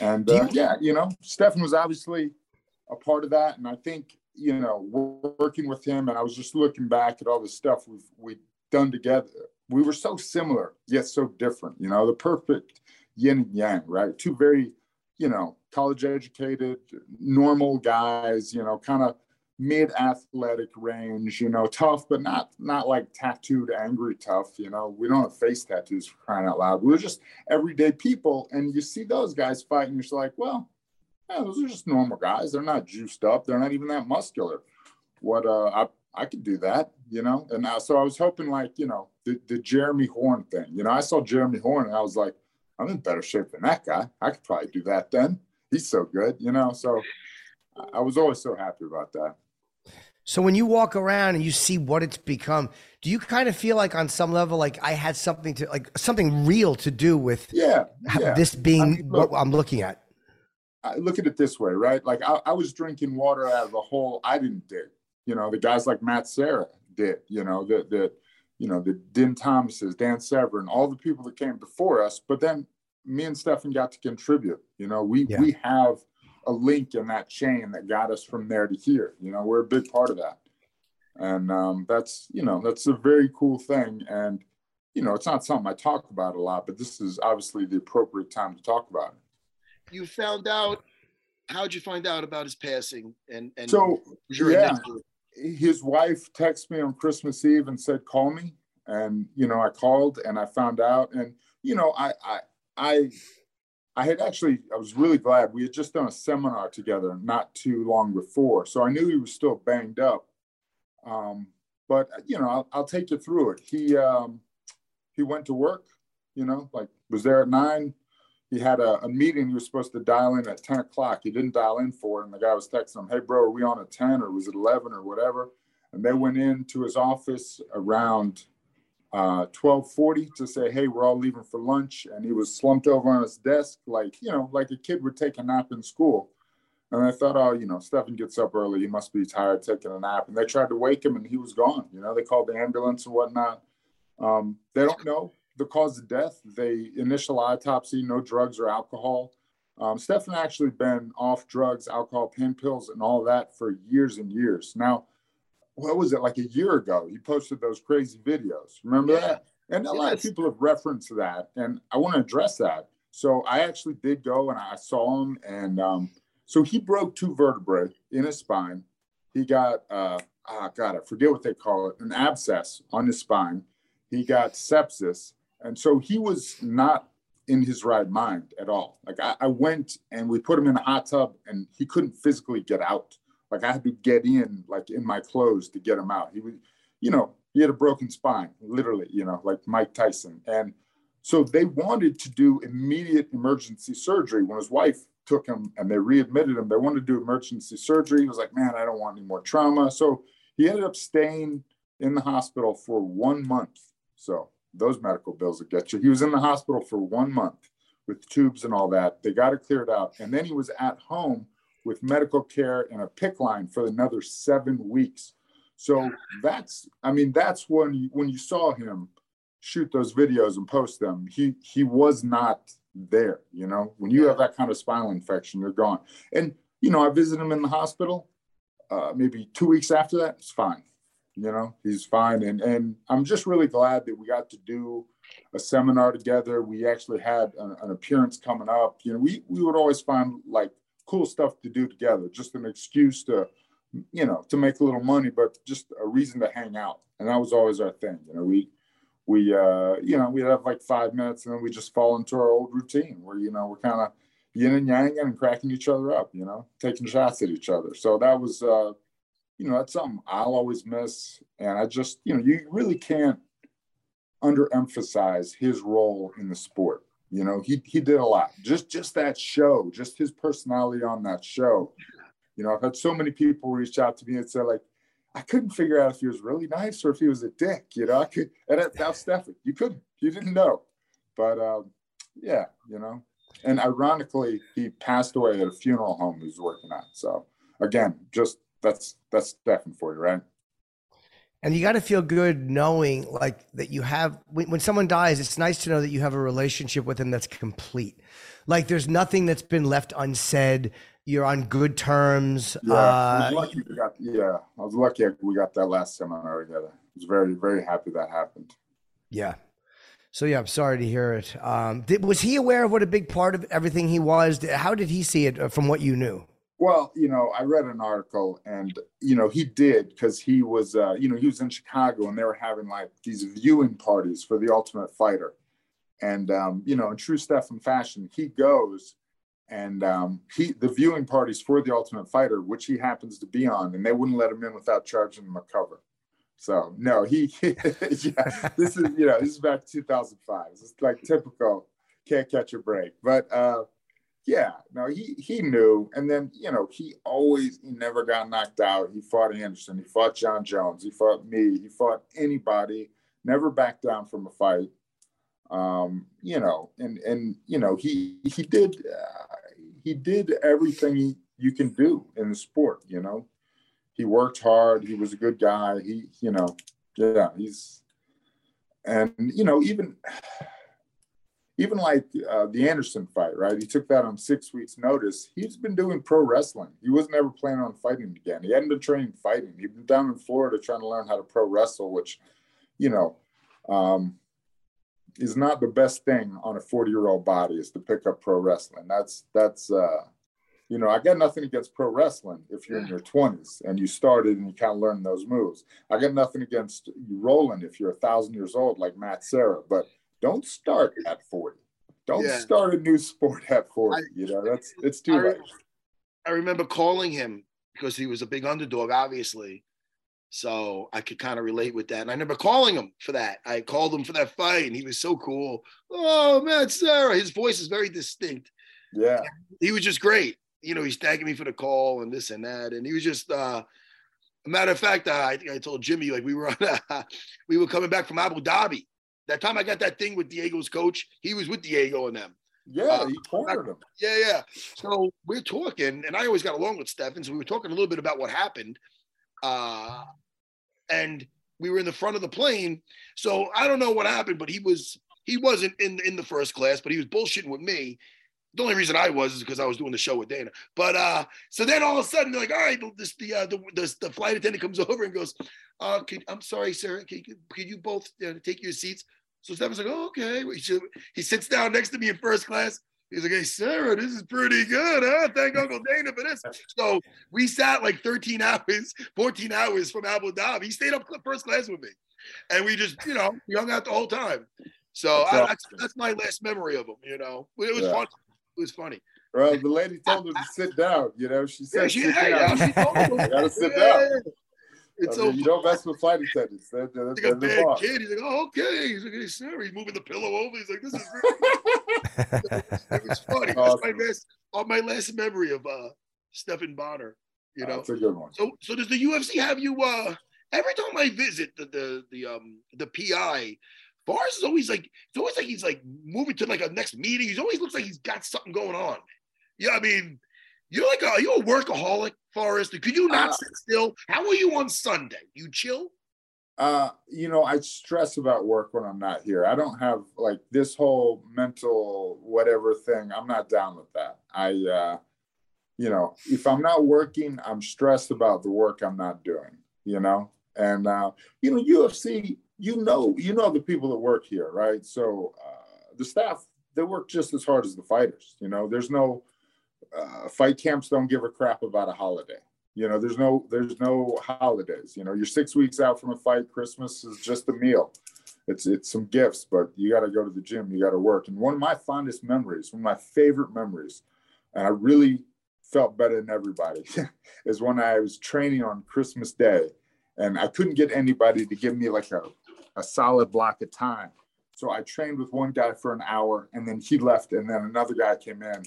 And uh, yeah, you know, Stephan was obviously a part of that, and I think you know, working with him, and I was just looking back at all the stuff we've we done together. We were so similar yet so different. You know, the perfect yin and yang, right? Two very, you know, college educated, normal guys. You know, kind of mid athletic range, you know, tough, but not not like tattooed, angry tough. You know, we don't have face tattoos for crying out loud. We're just everyday people, and you see those guys fight, and you're just like, well, yeah, those are just normal guys. They're not juiced up. They're not even that muscular. What uh, I I could do that, you know. And so I was hoping, like, you know, the the Jeremy Horn thing. You know, I saw Jeremy Horn, and I was like, I'm in better shape than that guy. I could probably do that then. He's so good, you know. So I was always so happy about that. So when you walk around and you see what it's become, do you kind of feel like on some level, like I had something to like something real to do with Yeah, yeah. this being I mean, look, what I'm looking at? I look at it this way, right? Like I, I was drinking water out of a hole I didn't dig. You know, the guys like Matt Serra did. You know, that that you know the Din Thomases, Dan Severn, all the people that came before us. But then me and Stephan got to contribute. You know, we Yeah. we have a link in that chain that got us from there to here. You know, we're a big part of that, and um, that's you know that's a very cool thing. And you know, it's not something I talk about a lot, but this is obviously the appropriate time to talk about it. You found out. How'd you find out about his passing? And and So yeah. his wife texted me on Christmas Eve and said, "Call me." And you know, I called and I found out. And you know, I I I I had actually I was really glad we had just done a seminar together not too long before, so I knew he was still banged up. Um, but you know, I'll, I'll take you through it. He um, he went to work. You know, like was there at nine. He had a, a meeting he was supposed to dial in at 10 o'clock. He didn't dial in for it. And the guy was texting him, Hey, bro, are we on at 10 or was it 11 or whatever? and they went into his office around uh, 1240 to say, hey, we're all leaving for lunch. And he was slumped over on his desk, like, you know, like a kid would take a nap in school. And I thought, oh, you know, Stephan gets up early. He must be tired taking a nap. And they tried to wake him and he was gone. You know, they called the ambulance and whatnot. Um, they don't know the cause of death. They initial autopsy, no drugs or alcohol. Um, Stephan actually been off drugs, alcohol, pain pills, and all that for years and years. Now, what was it like a year ago? He posted those crazy videos. Remember yeah. that? And a yes. lot of people have referenced that, and I want to address that. So I actually did go and I saw him, and um, so he broke two vertebrae in his spine. He got, uh, oh God, I forget what they call it, an abscess on his spine. He got sepsis, and so he was not in his right mind at all. Like I, I went and we put him in a hot tub, and he couldn't physically get out. Like I had to get in, like in my clothes to get him out. He was, you know, he had a broken spine, literally, you know, like Mike Tyson. And so they wanted to do immediate emergency surgery when his wife took him and they readmitted him. They wanted to do emergency surgery. He was like, man, I don't want any more trauma. So he ended up staying in the hospital for one month. So those medical bills will get you. He was in the hospital for one month with tubes and all that. They got it cleared out. And then he was at home with medical care and a pick line for another seven weeks. So that's, I mean, that's when you, when you saw him shoot those videos and post them, he he was not there. You know, when you have that kind of spinal infection, you're gone. And you know, I visited him in the hospital. Uh, maybe two weeks after that, it's fine. You know, he's fine. And and I'm just really glad that we got to do a seminar together. We actually had an, an appearance coming up. You know, we we would always find like cool stuff to do together, just an excuse to, you know, to make a little money, but just a reason to hang out. And that was always our thing. You know, we we uh, you know, we'd have like five minutes and then we just fall into our old routine where, you know, we're kind of yin and yang and cracking each other up, you know, taking shots at each other. So that was uh, you know, that's something I'll always miss. And I just, you know, you really can't underemphasize his role in the sport. You know, he he did a lot. Just just that show, just his personality on that show. You know, I've had so many people reach out to me and say like, I couldn't figure out if he was really nice or if he was a dick. You know, I could, and that, that's Stephan. You couldn't, you didn't know. But um, yeah, you know. And ironically, he passed away at a funeral home he was working at. So again, just that's that's Stephan for you, right? And you got to feel good knowing like that you have when, when, someone dies it's nice to know that you have a relationship with them that's complete. Like there's nothing that's been left unsaid. You're on good terms yeah, uh, I was lucky we got, yeah i was lucky we got that last seminar together. I was very very happy that happened. Yeah. So yeah i'm sorry to hear it. Um, did, was he aware of what a big part of everything he was? How did he see it uh, from what you knew well, you know, I read an article and, you know, he did because he was, uh, you know, he was in Chicago and they were having like these viewing parties for the Ultimate Fighter. And, um, you know, in true Stephan fashion, he goes and um, he, the viewing parties for the Ultimate Fighter, which he happens to be on, and they wouldn't let him in without charging him a cover. So, no, he, yeah, this is, you know, this is back 2005. It's like typical can't catch a break. But, uh, yeah, no, he he knew, and then you know he always he never got knocked out. He fought Anderson, he fought Jon Jones, he fought me, he fought anybody. Never backed down from a fight. Um, you know, and and you know he he did uh, he did everything he, you can do in the sport. You know, he worked hard. He was a good guy. He you know, yeah, he's and you know even even like uh, the Anderson fight, right? He took that on six weeks' notice. He's been doing pro wrestling. He wasn't ever planning on fighting again. He hadn't been training fighting. He'd been down in Florida trying to learn how to pro wrestle, which, you know, um, is not the best thing on a 40 year old body is to pick up pro wrestling. That's, that's, uh, you know, I got nothing against pro wrestling if you're in your 20s and you started and you kind of learned those moves. I got nothing against you rolling if you're a thousand years old like Matt Serra, but don't start at 40. Don't yeah. start a new sport at 40. I, you know, that's it's too I, late. I remember calling him because he was a big underdog, obviously. So I could kind of relate with that. And I remember calling him for that. I called him for that fight, and he was so cool. Oh, man, Serra. His voice is very distinct. Yeah. He was just great. You know, he's thanking me for the call and this and that. And he was just uh A matter of fact, uh, I think I told Jimmy like we were on, uh, we were coming back from Abu Dhabi. That time I got that thing with Diego's coach. He was with Diego and them. Yeah, uh, he cornered him. Yeah, yeah. So we're talking, and I always got along with Stephan. So we were talking a little bit about what happened. Uh, and we were in the front of the plane. So I don't know what happened, but he was he wasn't in in the first class, but he was bullshitting with me. The only reason I was is because I was doing the show with Dana. But uh, so then all of a sudden they're like, all right, this the uh, the, the, the flight attendant comes over and goes, uh, can, I'm sorry, sir, can, can you both uh, take your seats? So Stephan's like, oh, okay. He sits down next to me in first class. He's like, hey, Serra, this is pretty good, huh? Thank Uncle Dana for this. So we sat like 13 hours, 14 hours from Abu Dhabi. He stayed up first class with me. And we just, you know, we hung out the whole time. So that's, I, that's, that's my last memory of him, you know. It was yeah. fun. It was funny. Well, the lady told him to sit down, you know. She said, yeah, she, sit down. Yeah, she told you gotta sit yeah. down. It's I mean, so you don't mess with flight attendants. They're, they're, like a bad kid. He's like, oh, okay. He's like, hey, sir. He's moving the pillow over. He's like, this is really it was funny. Awesome. That's my last, all my last memory of uh, Stephan Bonnar. You know, that's a good one. So, so does the UFC have you? uh Every time I visit the the the um the PI, Forrest is always like it's always like he's like moving to like a next meeting. He always looks like he's got something going on. Yeah, I mean, you're like, a, are you a workaholic, Forrest? Could you not uh, sit still? How are you on Sunday? You chill? Uh, you know, I stress about work when I'm not here. I don't have like this whole mental whatever thing. I'm not down with that. I, uh, you know, if I'm not working, I'm stressed about the work I'm not doing. You know, and uh, you know, UFC. You know, you know the people that work here, right? So uh, the staff they work just as hard as the fighters. You know, there's no uh, fight camps don't give a crap about a holiday. You know, there's no there's no holidays. You know, you're six weeks out from a fight. Christmas is just a meal. It's it's some gifts, but you got to go to the gym. You got to work. And one of my fondest memories, one of my favorite memories, and I really felt better than everybody, is when I was training on Christmas Day, and I couldn't get anybody to give me like a a solid block of time. So I trained with one guy for an hour, and then he left, and then another guy came in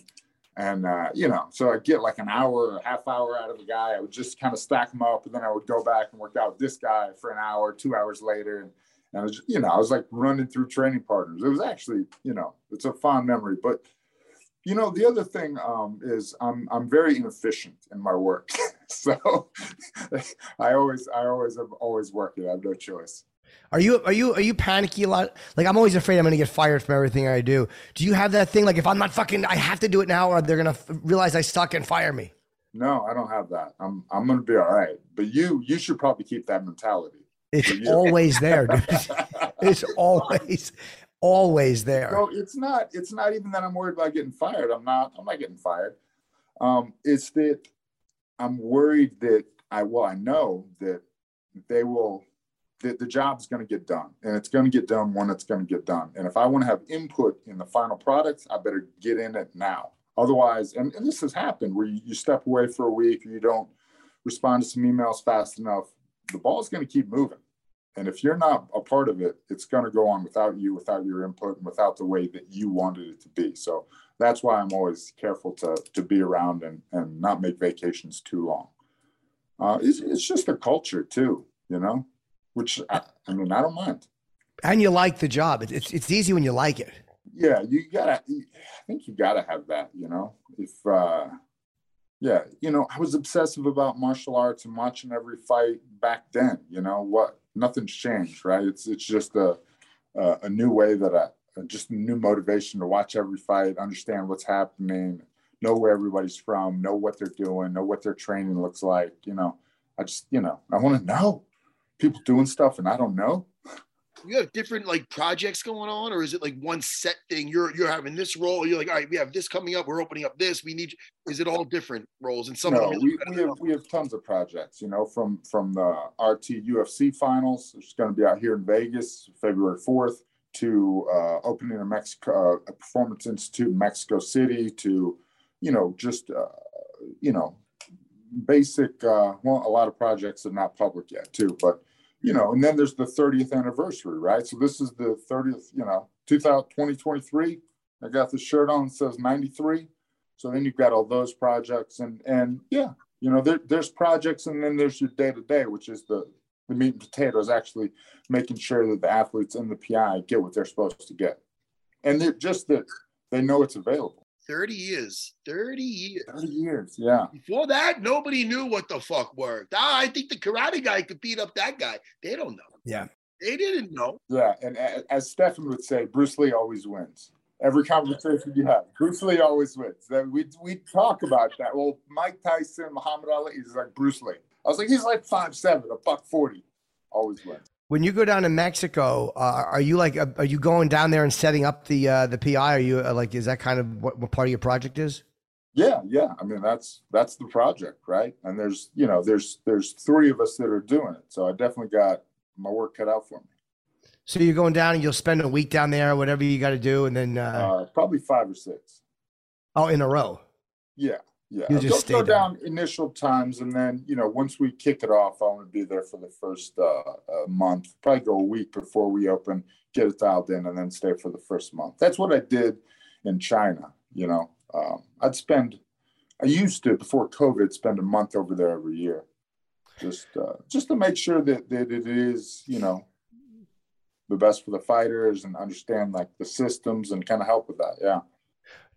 and, uh, you know, so I get like an hour or a half hour out of a guy. I would just kind of stack them up and then I would go back and work out with this guy for an hour, two hours later. And, and I was, you know, I was like running through training partners. It was actually, you know, it's a fond memory. But, you know, the other thing um, is I'm, I'm very inefficient in my work. so I always, I always am always working. I have no choice. Are you are you are you panicky a lot? Like I'm always afraid I'm going to get fired from everything I do. Do you have that thing? Like if I'm not fucking, I have to do it now, or they're going to f- realize I suck and fire me. No, I don't have that. I'm I'm going to be all right. But you you should probably keep that mentality. It's always there, dude. it's always always there. No, it's not it's not even that I'm worried about getting fired. I'm not I'm not getting fired. Um, it's that I'm worried that I well I know that they will the, the job's going to get done and it's going to get done when it's going to get done. And if I want to have input in the final product, I better get in it now. Otherwise, and, and this has happened where you, you step away for a week or you don't respond to some emails fast enough, the ball's going to keep moving. And if you're not a part of it, it's going to go on without you, without your input, and without the way that you wanted it to be. So that's why I'm always careful to, to be around and, and not make vacations too long. Uh, it's, it's just a culture too, you know? Which I, I mean, I don't mind. And you like the job. It's it's easy when you like it. Yeah, you gotta. I think you gotta have that. You know, if uh, yeah, you know, I was obsessive about martial arts and watching every fight back then. You know what? Nothing's changed, right? It's it's just a a, a new way that I just a new motivation to watch every fight, understand what's happening, know where everybody's from, know what they're doing, know what their training looks like. You know, I just you know I want to know people doing stuff and I don't know? You have different like projects going on, or is it like one set thing? You're you're having this role. You're like, all right, we have this coming up. We're opening up this. We need. Is it all different roles? And some no, we, we have we have tons of projects. You know, from from the RT UFC finals, which is going to be out here in Vegas, February fourth, to uh, opening a Mexico uh, a Performance Institute in Mexico City, to you know just uh, you know basic, uh, well, a lot of projects are not public yet too, but you know, and then there's the 30th anniversary, right? So this is the 30th, you know, 2023. I got the shirt on says 93. So then you've got all those projects and and yeah, You know, there, there's projects and then there's your day to day, which is the the meat and potatoes, actually making sure that the athletes in the PI get what they're supposed to get, and they're just that they know it's available. 30 years. 30 years. 30 years, yeah. Before that, nobody knew what the fuck worked. Ah, I think the karate guy could beat up that guy. They don't know. Yeah. They didn't know. Yeah, and as Stephan would say, Bruce Lee always wins. Every conversation you have, Bruce Lee always wins. That we we talk about that. Well, Mike Tyson, Muhammad Ali is like Bruce Lee. I was like, he's like five seven, a buck forty, always wins. When you go down to Mexico, uh, are you like, uh, are you going down there and setting up the uh, the PI? Are you uh, like, is that kind of what, what part of your project is? Yeah, yeah. I mean, that's that's the project, right? And there's, you know, there's there's three of us that are doing it, so I definitely got my work cut out for me. So you're going down and you'll spend a week down there, whatever you got to do, and then uh, Uh, probably five or six. oh, in a row. Yeah, yeah. I'll just go, stay go down. down initial times, and then you know, once we kick it off, I want to be there for the first uh, uh, month. Probably go a week before we open, get it dialed in, and then stay for the first month. That's what I did in China. You know, um, I'd spend. I used to before COVID spend a month over there every year, just uh, just to make sure that that it is you know the best for the fighters and understand like the systems and kind of help with that. Yeah.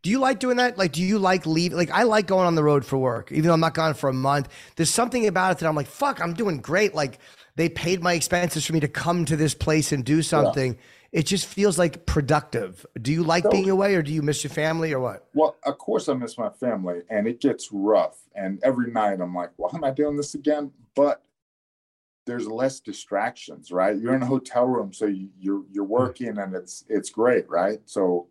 Do you like doing that? Like, do you like leave? Like, I like going on the road for work, even though I'm not gone for a month. There's something about it that I'm like, fuck, I'm doing great. Like, they paid my expenses for me to come to this place and do something. It just feels like productive. Do you like being away or do you miss your family or what? Well, of course, I miss my family, and it gets rough. And every night, I'm like, "Why am I doing this again?" But there's less distractions, right? You're in a hotel room, so you, you're you're hmm. working, and it's it's great, right? So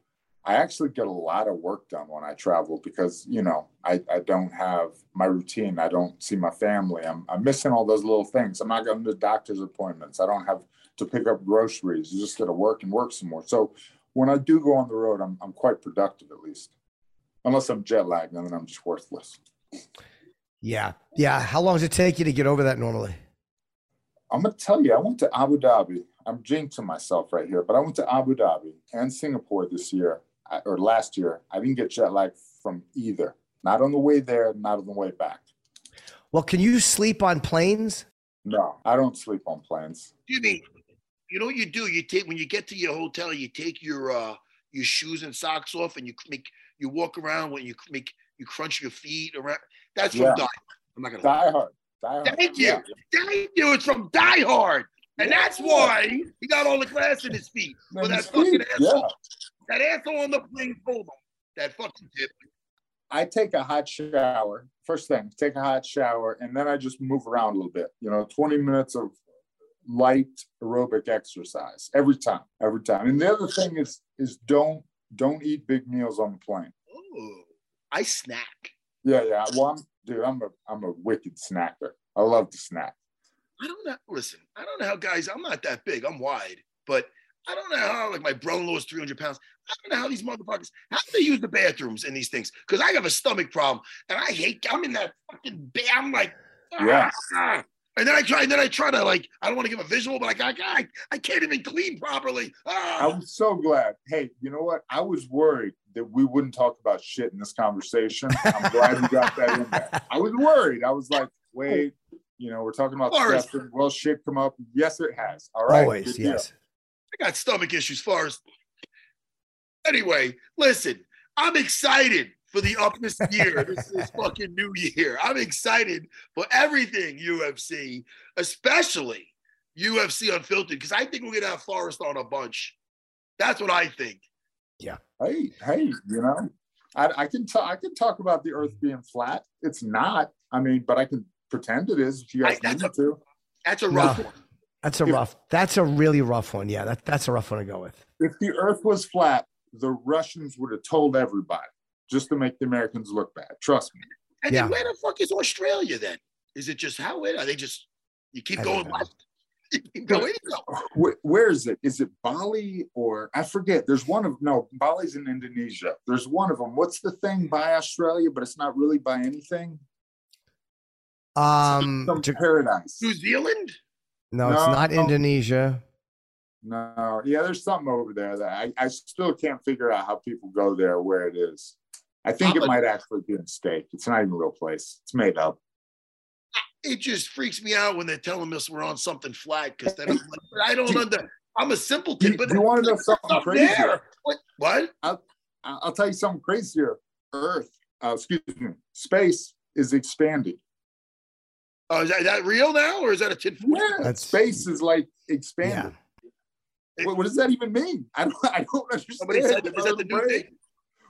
I actually get a lot of work done when I travel because you know I, I don't have my routine. I don't see my family. I'm I'm missing all those little things. I'm not going to doctor's appointments. I don't have to pick up groceries. You just got to work and work some more. So when I do go on the road, I'm I'm quite productive at least, unless I'm jet lagged, and then I'm just worthless. Yeah. Yeah. How long does it take you to get over that normally? I'm gonna tell you, I went to Abu Dhabi. I'm jinxing myself right here, but I went to Abu Dhabi and Singapore this year I- or last year. I didn't get jet lag from either. Not on the way there, not on the way back. Well, can you sleep on planes? No, I don't sleep on planes. You mean, you know what you do? You take when you get to your hotel, you take your uh your shoes and socks off, and you make you walk around when you make you crunch your feet around. That's from Yeah. Die. I'm not gonna. Die Hard. Die Hard. Thank you. Yeah. Thank you. It's from Die Hard, and that's why he got all the glass in his feet. Man, Well, that fucking feet, asshole. That asshole on the plane told him that fucking tip. I take a hot shower. First thing, take a hot shower, and then I just move around a little bit. You know, 20 minutes of light aerobic exercise every time, every time. And the other thing is is don't don't eat big meals on the plane. Oh, I snack. Yeah, yeah. Well, I'm dude, I'm a I'm a wicked snacker. I love to snack. I don't know. Listen, I don't know how guys. I'm not that big. I'm wide, but I don't know how. Like my brother-in-law is 300 pounds. I don't know how these motherfuckers how do they use the bathrooms in these things. Because I have a stomach problem, and I hate. I'm in that fucking. Ba- I'm like. Yeah. "Ah." And then I try. And then I try to like. I don't want to give a visual, but like I, I, I can't even clean properly. I'm so glad. Hey, you know what? I was worried that we wouldn't talk about shit in this conversation. I'm glad you got that in there. I was worried. I was like, wait, you know, we're talking about Forrest. stuff. Well, shit come up. Yes, it has. All right. Always, good deal. yes. I got stomach issues first. Anyway, listen, I'm excited for the up this year. this is fucking new year. I'm excited for everything UFC, especially UFC Unfiltered, because I think we're gonna have Forrest on a bunch. That's what I think. Yeah. Hey, hey, you know, I, I can talk. I can talk about the Earth being flat. It's not. I mean, but I can pretend it is if you guys I- need that's me to. That's a rough No. one. That's a If- rough. That's a really rough one. Yeah, that, that's a rough one to go with. If the Earth was flat, the Russians would have told everybody just to make the Americans look bad. Trust me. And Yeah. then where the fuck is Australia then? Is it just how it are they just you keep I going left? You keep going, go. Where, where is it? Is it Bali or I forget? There's one of no Bali's in Indonesia. There's one of them. What's the thing by Australia, but it's not really by anything? Um, Some Ja- paradise. New Zealand? no, it's not no. Indonesia. No, yeah, there's something over there that I, I still can't figure out how people go there where it is. I think I'm it a- might actually be a mistake. It's not even a real place. It's made up. it just freaks me out when they're telling us we're on something flat because then I'm like, I don't under. I'm a simpleton, Do, but do you want to know something up crazy? What? What? I'll, I'll tell you something crazier. Earth, uh, excuse me, space is expanding. Oh, is that, is that real now, or is that a tin? Yeah, That's- space is like expanding. What, what does that even mean? I don't. I don't understand. Somebody said, that- is that the new thing?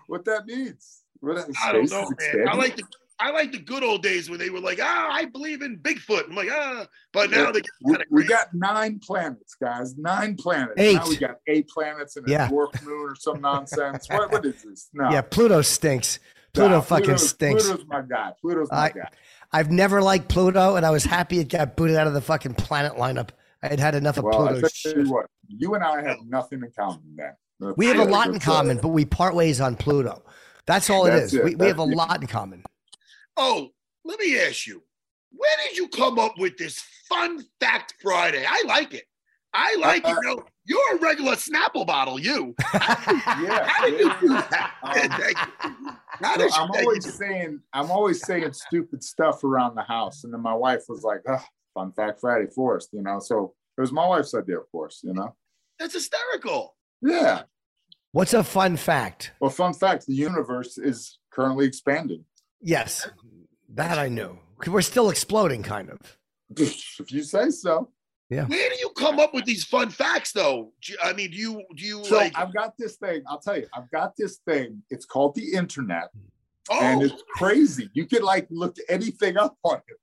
What that means? What that- I don't know, man. I like the I like the good old days when they were like, ah, I believe in Bigfoot. I'm like, ah, but now Yeah. they get We, we got nine planets, guys. Nine planets. Eight. Now we got eight planets and a Yeah. dwarf moon or some nonsense. what, what is this? No. Yeah, Pluto stinks. Pluto No, fucking Pluto's- stinks. Pluto's my guy. Pluto's my I- guy. I've never liked Pluto, and I was happy it got booted out of the fucking planet lineup. I had had enough of Well, I Pluto. tell you what, you and I have nothing in common, man. We have a lot in common, but we part ways on Pluto. That's all it That's is. it. We, we have a That's it. lot in common. Oh, let me ask you, where did you come up with this fun fact Friday? I like it. I like it. Uh, You know, you're a regular Snapple bottle, you. Yeah, How did you do that? Um, Thank you. So you, I'm always saying, I'm always saying stupid stuff around the house, and then my wife was like, oh, "Fun fact Friday for us," you know. So it was my wife's idea, of course, you know. that's hysterical. Yeah. What's a fun fact? Well, fun fact: the universe is currently expanding. Yes, that I knew. We're still exploding, kind of. if you say so. Yeah. Where do you come up with these fun facts, though? Do you- I mean, do you do you So like? I've got this thing. I'll tell you, I've got this thing. It's called the internet, Oh, and it's crazy. You can like look anything up on it.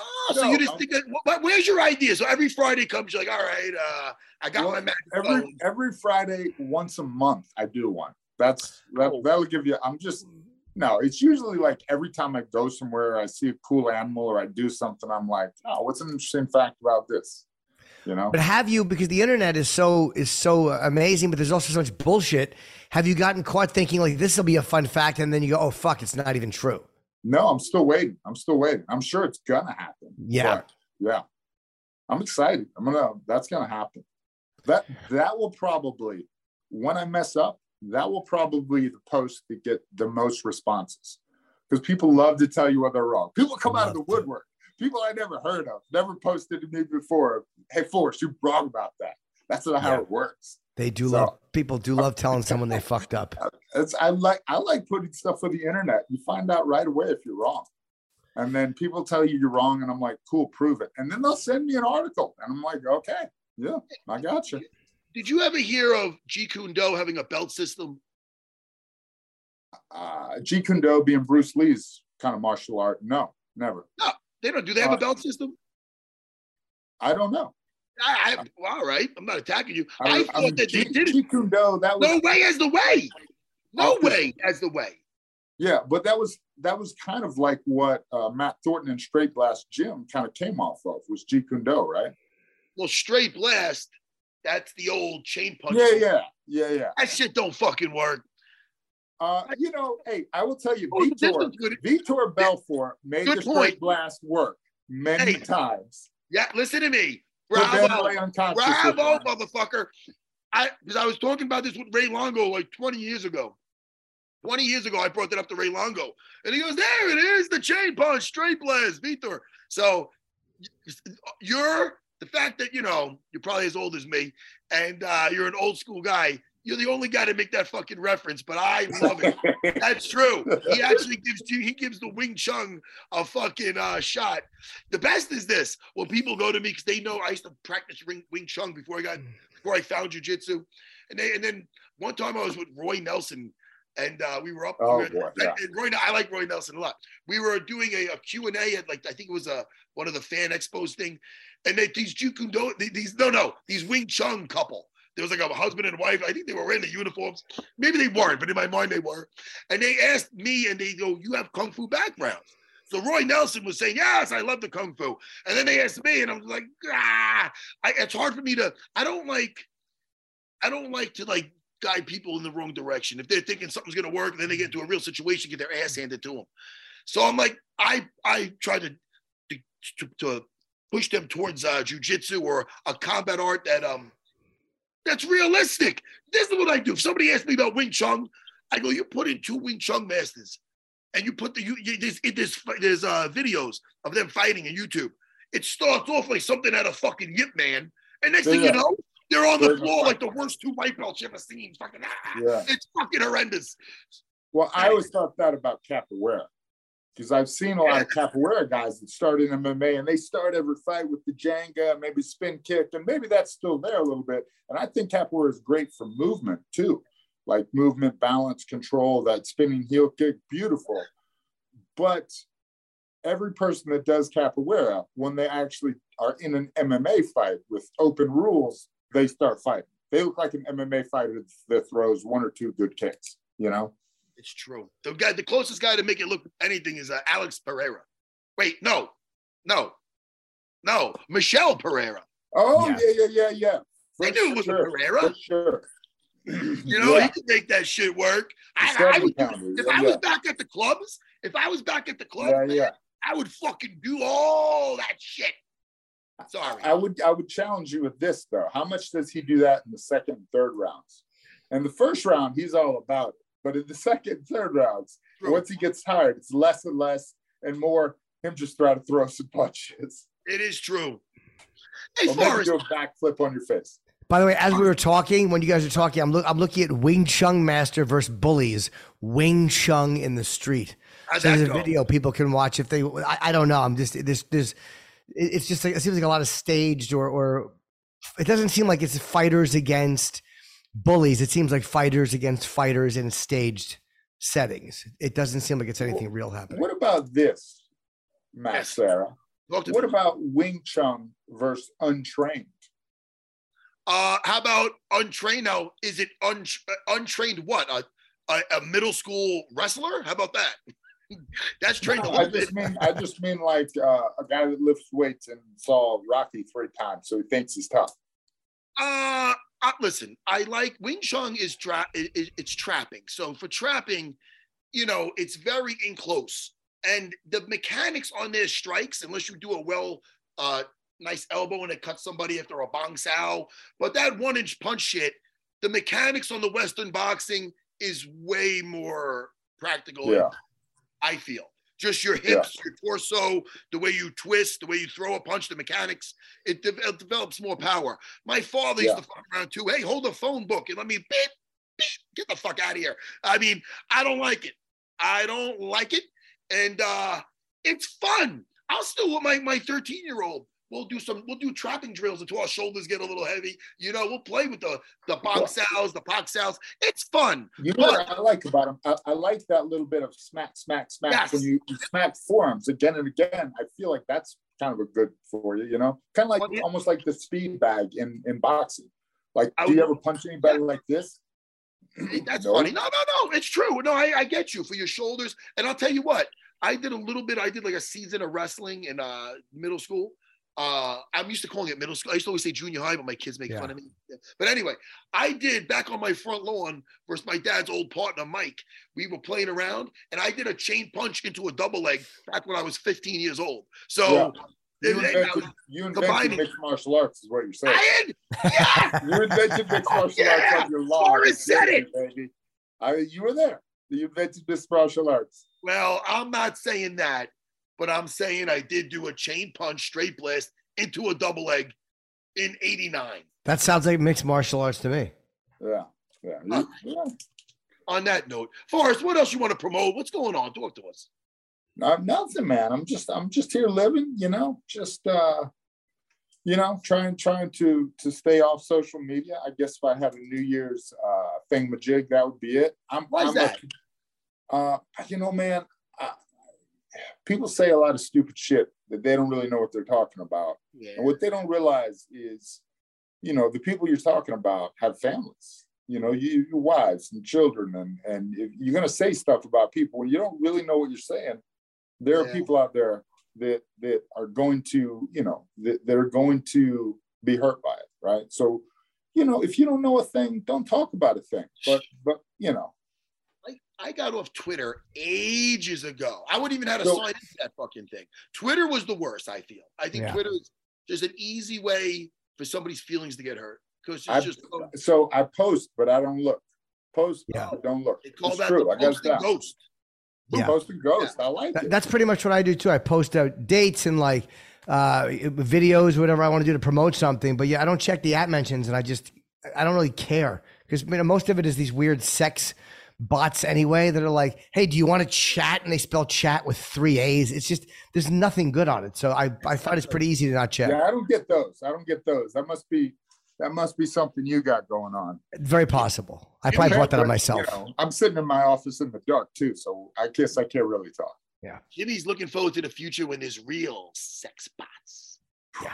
Oh, so no, you just I'm- think that? wh- Where's your idea? So every Friday comes, you're like, all right, uh, I got Well, my Mac. Every phone. every Friday, once a month, I do one. That's that, Oh. that'll give you. I'm just no. It's usually like every time I go somewhere, I see a cool animal or I do something. I'm like, oh, what's an interesting fact about this? You know. But have you, because the internet is so is so amazing, but there's also so much bullshit. Have you gotten caught thinking like this will be a fun fact, and then you go, oh fuck, it's not even true? No, I'm still waiting. I'm still waiting. I'm sure it's gonna happen. Yeah. yeah. I'm excited. I'm gonna. That's gonna happen. That that will probably when I mess up. That will probably be the post that get the most responses because people love to tell you what they're wrong. People come out of the woodwork. People I never heard of, never posted to me before. Hey, Forrest, you're wrong about that. That's not how Yeah. it works. They do So- love people do love telling someone they fucked up. It's I like I like putting stuff on the internet. You find out right away if you're wrong. And then people tell you you're wrong, and I'm like, cool, prove it. And then they'll send me an article, and I'm like, okay, yeah, I got you. Did you ever hear of Jeet Kune Do having a belt system? Uh, Jeet Kune Do being Bruce Lee's kind of martial art, no, never. No, they don't. Do they have a Uh, belt system? I don't know. I, I, well, all right. I'm not attacking you. I, I, I thought mean, that they did it. Jeet Kune Do, that was No way as the way. No way as the way. yeah, but that was that was kind of like what uh, Matt Thornton and Straight Blast Gym kind of came off of was Jeet Kune Do, right? Well, straight blast. That's the old chain punch. Yeah, yeah, yeah, yeah. That shit don't fucking work. Uh, you know, hey, I will tell you, Oh, Vitor, Vitor Belfort made Good the straight blast work many Hey. times. Yeah, listen to me. Bravo. Ray unconscious with Bravo, motherfucker. I because I was talking about this with Ray Longo like 20 years ago. 20 years ago, I brought that up to Ray Longo. And he goes, There it is, the chain punch, straight blast, Vitor. So you're the fact that you know you're probably as old as me and uh, you're an old school guy. You're the only guy to make that fucking reference, but I love it. That's true. He actually gives you he gives the Wing Chun a fucking uh, shot. The best is this when people go to me because they know I used to practice Wing, Wing Chun before I got before I found jujitsu, and they and then one time I was with Roy Nelson. And uh, we were up. Oh, we were- boy, yeah. and Roy, I like Roy Nelson a lot. We were doing a, a Q and A at like I think it was a one of the fan expos thing, and they, these Jeet Kune Do, these no no these Wing Chun couple. There was like a husband and wife. I think they were wearing the uniforms. Maybe they weren't, but in my mind they were. And they asked me, and they go, "You have kung fu backgrounds." So Roy Nelson was saying, "Yes, I love the kung fu." And then they asked me, and I'm like, "Ah, I, it's hard for me to. I don't like. I don't like to like guide people in the wrong direction. If they're thinking something's gonna work, then they get into a real situation, get their ass handed to them. So I'm like, I I try to to, to, to push them towards uh, jujitsu or a combat art that um that's realistic. This is what I do. If somebody asks me about Wing Chun, I go, you put in two Wing Chun masters and you put the you, you there's there's there's uh videos of them fighting on YouTube. It starts off like something out of fucking Yip Man, and next thing you know, they're on the floor like the worst two white belts you ever seen. Fucking ah, Yeah. it's fucking horrendous. Well, I always thought that about capoeira because I've seen a lot of capoeira guys that start in MMA and they start every fight with the ginga, maybe spin kick, and maybe that's still there a little bit. And I think capoeira is great for movement too, like movement, balance, control, that spinning heel kick, beautiful. But every person that does capoeira, when they actually are in an MMA fight with open rules, they start fighting. They look like an MMA fighter that throws one or two good kicks, you know? It's true. The guy, the closest guy to make it look anything is uh, Alex Pereira. Wait, no, no, no, Michel Pereira. Oh Yeah. yeah, yeah, yeah, yeah. They knew it was a Pereira. For sure. You know, Yeah. he could make that shit work. I, The I would, do- pounders, if yeah, I was back at the clubs, if I was back at the club, yeah, man, yeah. I would fucking do all that shit. Sorry. I would I would challenge you with this though. How much does he do that in the second and third rounds? And the first round, he's all about it. But in the second and third rounds, True. once he gets tired, it's less and less and more him just trying to throw some punches. It is true. Hey, Or maybe Forrest, do a backflip on your face. By the way, as we were talking, when you guys are talking, I'm look I'm looking at Wing Chun Master versus Bullies. Wing Chun in the street. how'd So that there's a go? video people can watch if they. I, I don't know. I'm just there's there's. It's just like it seems like a lot of staged or or. It doesn't seem like it's fighters against bullies. It seems like fighters against fighters in staged settings. It doesn't seem like it's anything real happening. What about this, Matt Yes. Sarah? What me. about Wing Chun versus untrained? Uh, how about untrained? Now, is it un- untrained? What a, a a middle school wrestler? How about that? That's trained a I little bit. just mean I just mean like uh, a guy that lifts weights and saw Rocky three times, so he thinks he's tough. Uh, uh, listen, I like Wing Chun is tra- i- i- it's trapping. So for trapping, you know, it's very in close. And the mechanics on their strikes, unless you do a well, uh, nice elbow and it cuts somebody after a bong sao, but that one inch punch shit, the mechanics on the Western boxing is way more practical. Yeah. I feel just your hips, your torso, the way you twist, the way you throw a punch, the mechanics, it, de- it develops more power. My father used Yeah. to fuck around too. Hey, hold the phone book and let me beep, beep, get the fuck out of here. I mean, I don't like it. I don't like it. And uh it's fun. I'll still with my my 13 year old. We'll do some, we'll do trapping drills until our shoulders get a little heavy. You know, we'll play with the the box sows, the pock sows. It's fun. You know what I like about them? I, I like that little bit of smack, smack, smack. Yes. When you, you smack forearms again and again, I feel like that's kind of a good for you, you know? Kind of like Well, yeah. almost like the speed bag in, in boxing. Like, I do you ever punch anybody like this? That's No? funny. No, no, no. It's true. No, I, I get you for your shoulders. And I'll tell you what, I did a little bit, I did like a season of wrestling in uh middle school. Uh I'm used to calling it middle school. I used to always say junior high, but my kids make Yeah. fun of me. But anyway, I did back on my front lawn versus my dad's old partner, Mike. We were playing around and I did a chain punch into a double leg back when I was 15 years old. So You they- they- invented, you invented mixed martial arts, is what you're saying. I had, yeah, You invented mixed martial Yeah, arts on your lawn. Forrest said it. Baby. I, you were there. You invented mixed martial arts. Well, I'm not saying that, but I'm saying I did do a chain punch straight blast into a double leg in 89. That sounds like mixed martial arts to me. Yeah. Yeah. Uh, yeah. On that note, Forrest, what else you want to promote? What's going on? Talk to us. Uh, nothing, man. I'm just I'm just here living, you know, just uh you know, trying trying to to stay off social media. I guess if I had a New Year's uh thing majig, that would be it. I'm Why is I'm that? A, uh you know, man, uh, people say a lot of stupid shit that they don't really know what they're talking about. Yeah. And what they don't realize is, you know, the people you're talking about have families. You know, you, your wives and children, and and if you're gonna say stuff about people when you don't really know what you're saying. There are people out there that that are going to, you know, that, that are going to be hurt by it, right? So, you know, if you don't know a thing, don't talk about a thing. But but you know, I, I got off Twitter ages ago. I wouldn't even have to So- sign into that fucking thing. Twitter was the worst, I feel. I think Yeah. Twitter is just an easy way for somebody's feelings to get hurt. Because it's I- just so- so I post, but I don't look. Post, Yeah. but don't look. they call It's that true. I got it posting down. ghost. We're Yeah. posting ghosts. I like That- it. that's pretty much what I do too. I post out dates and like uh, videos, whatever I want to do to promote something. But yeah, I don't check the at mentions, and I just I don't really care because you know, most of it is these weird sex bots anyway that are like, "Hey, do you want to chat?" And they spell chat with three A's. It's just there's nothing good on it. So I I find it's pretty easy to not check. Yeah, I don't get those. I don't get those. That must be that must be something you got going on. Very possible. I probably bought that on myself. you know, I'm sitting in my office in the dark too, so I guess I can't really talk. Yeah. Jimmy's looking forward to the future when there's real sex bots.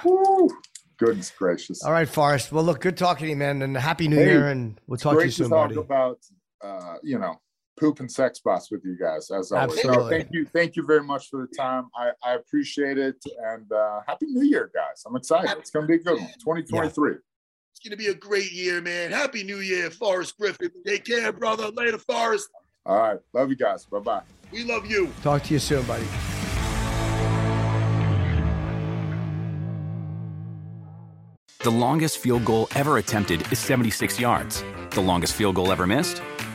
Whew. Goodness gracious. All right, Forrest. Well, look, good talking to you, man, and happy New Hey, Year, and we'll talk to you soon, to talk buddy. about uh, you know poop and sex bots with you guys as always. So thank you, thank you very much for the time. I, I appreciate it, and uh, happy New Year, guys. I'm excited. It's going to be a good one. 2023. It's going to be a great year, man. Happy New Year, Forrest Griffin. Take care, brother. Later, Forrest. All right, love you guys. Bye bye. We love you. Talk to you soon, buddy. The longest field goal ever attempted is 76 yards. The longest field goal ever missed?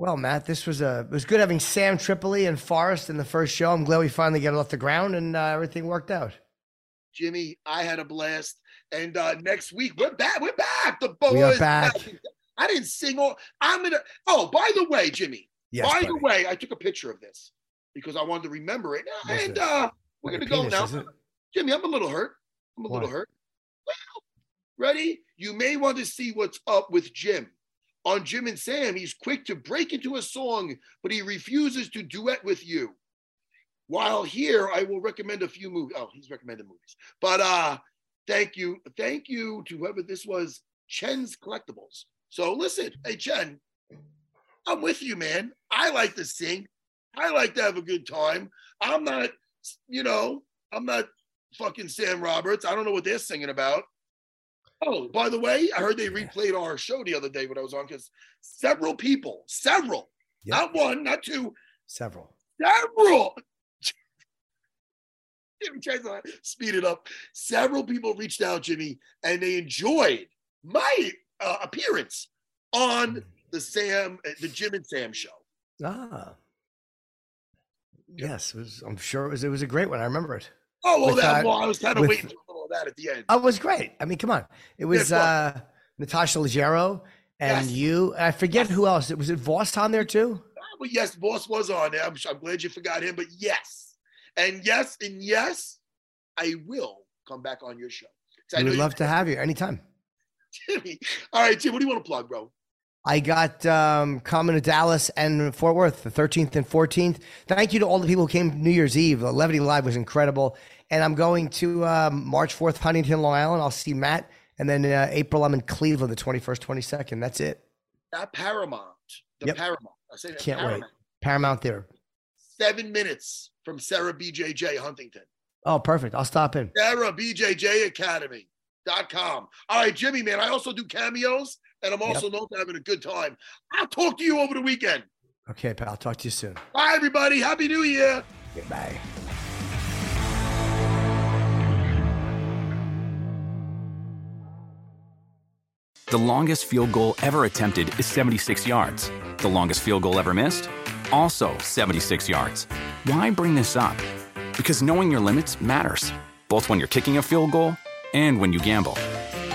Well, Matt, this was a it was good having Sam Tripoli and Forrest in the first show. I'm glad we finally got it off the ground and uh, everything worked out. Jimmy, I had a blast. And uh, next week, we're back. We're back. The boys. We are back. I didn't sing all. I'm gonna. Oh, by the way, Jimmy. Yes, by buddy. the way, I took a picture of this because I wanted to remember it. What's and this? uh, we're Like gonna go now. Jimmy, I'm a little hurt. I'm a little hurt. Well, ready? You may want to see what's up with Jim. On Jim and Sam, he's quick to break into a song, but he refuses to duet with you. While here, I will recommend a few movies. Oh, he's recommended movies. But uh, thank you. Thank you to whoever this was, Chen's Collectibles. So listen, hey Chen, I'm with you, man. I like to sing. I like to have a good time. I'm not, you know, I'm not fucking Sam Roberts. I don't know what they're singing about. Oh, by the way, I heard they replayed our show the other day when I was on because several people, several, Yep. not one, not two, Several. several. Jimmy tries to speed it up. Several people reached out, Jimmy, and they enjoyed my uh, appearance on the Sam, uh, the Jim and Sam show. Ah. Yes, it was, I'm sure it was. It was a great one. I remember it. Oh, well, With, that, uh, well I was kind of with- waiting for a little of that at the end. Oh, it was great. I mean, come on. It was fun. uh, Natasha Leggero and Yes. you. And I forget who else. It was it Vos on there too? But yes, Vos was on there. I'm, I'm glad you forgot him. But yes, and yes, and yes, I will come back on your show. I We know would love to have you anytime. Jimmy. All right, Jim. What do you want to plug, bro? I got um, coming to Dallas and Fort Worth the 13th and 14th. Thank you to all the people who came New Year's Eve. Uh, Levity Live was incredible. And I'm going to um, March 4th, Huntington, Long Island. I'll see Matt. And then uh, April, I'm in Cleveland the 21st, 22nd. That's it. That Paramount. The Yep. Paramount. I say that Can't wait. Paramount. there. Seven minutes from Serra BJJ Huntington. Oh, perfect. I'll stop in. Serra BJJ Academy.com. All right, Jimmy, man. I also do cameos, and I'm also known for having a good time. I'll talk to you over the weekend. Okay, pal. I'll talk to you soon. Bye, everybody. Happy New Year. Goodbye. The longest field goal ever attempted is 76 yards. The longest field goal ever missed? Also 76 yards. Why bring this up? Because knowing your limits matters, both when you're kicking a field goal and when you gamble.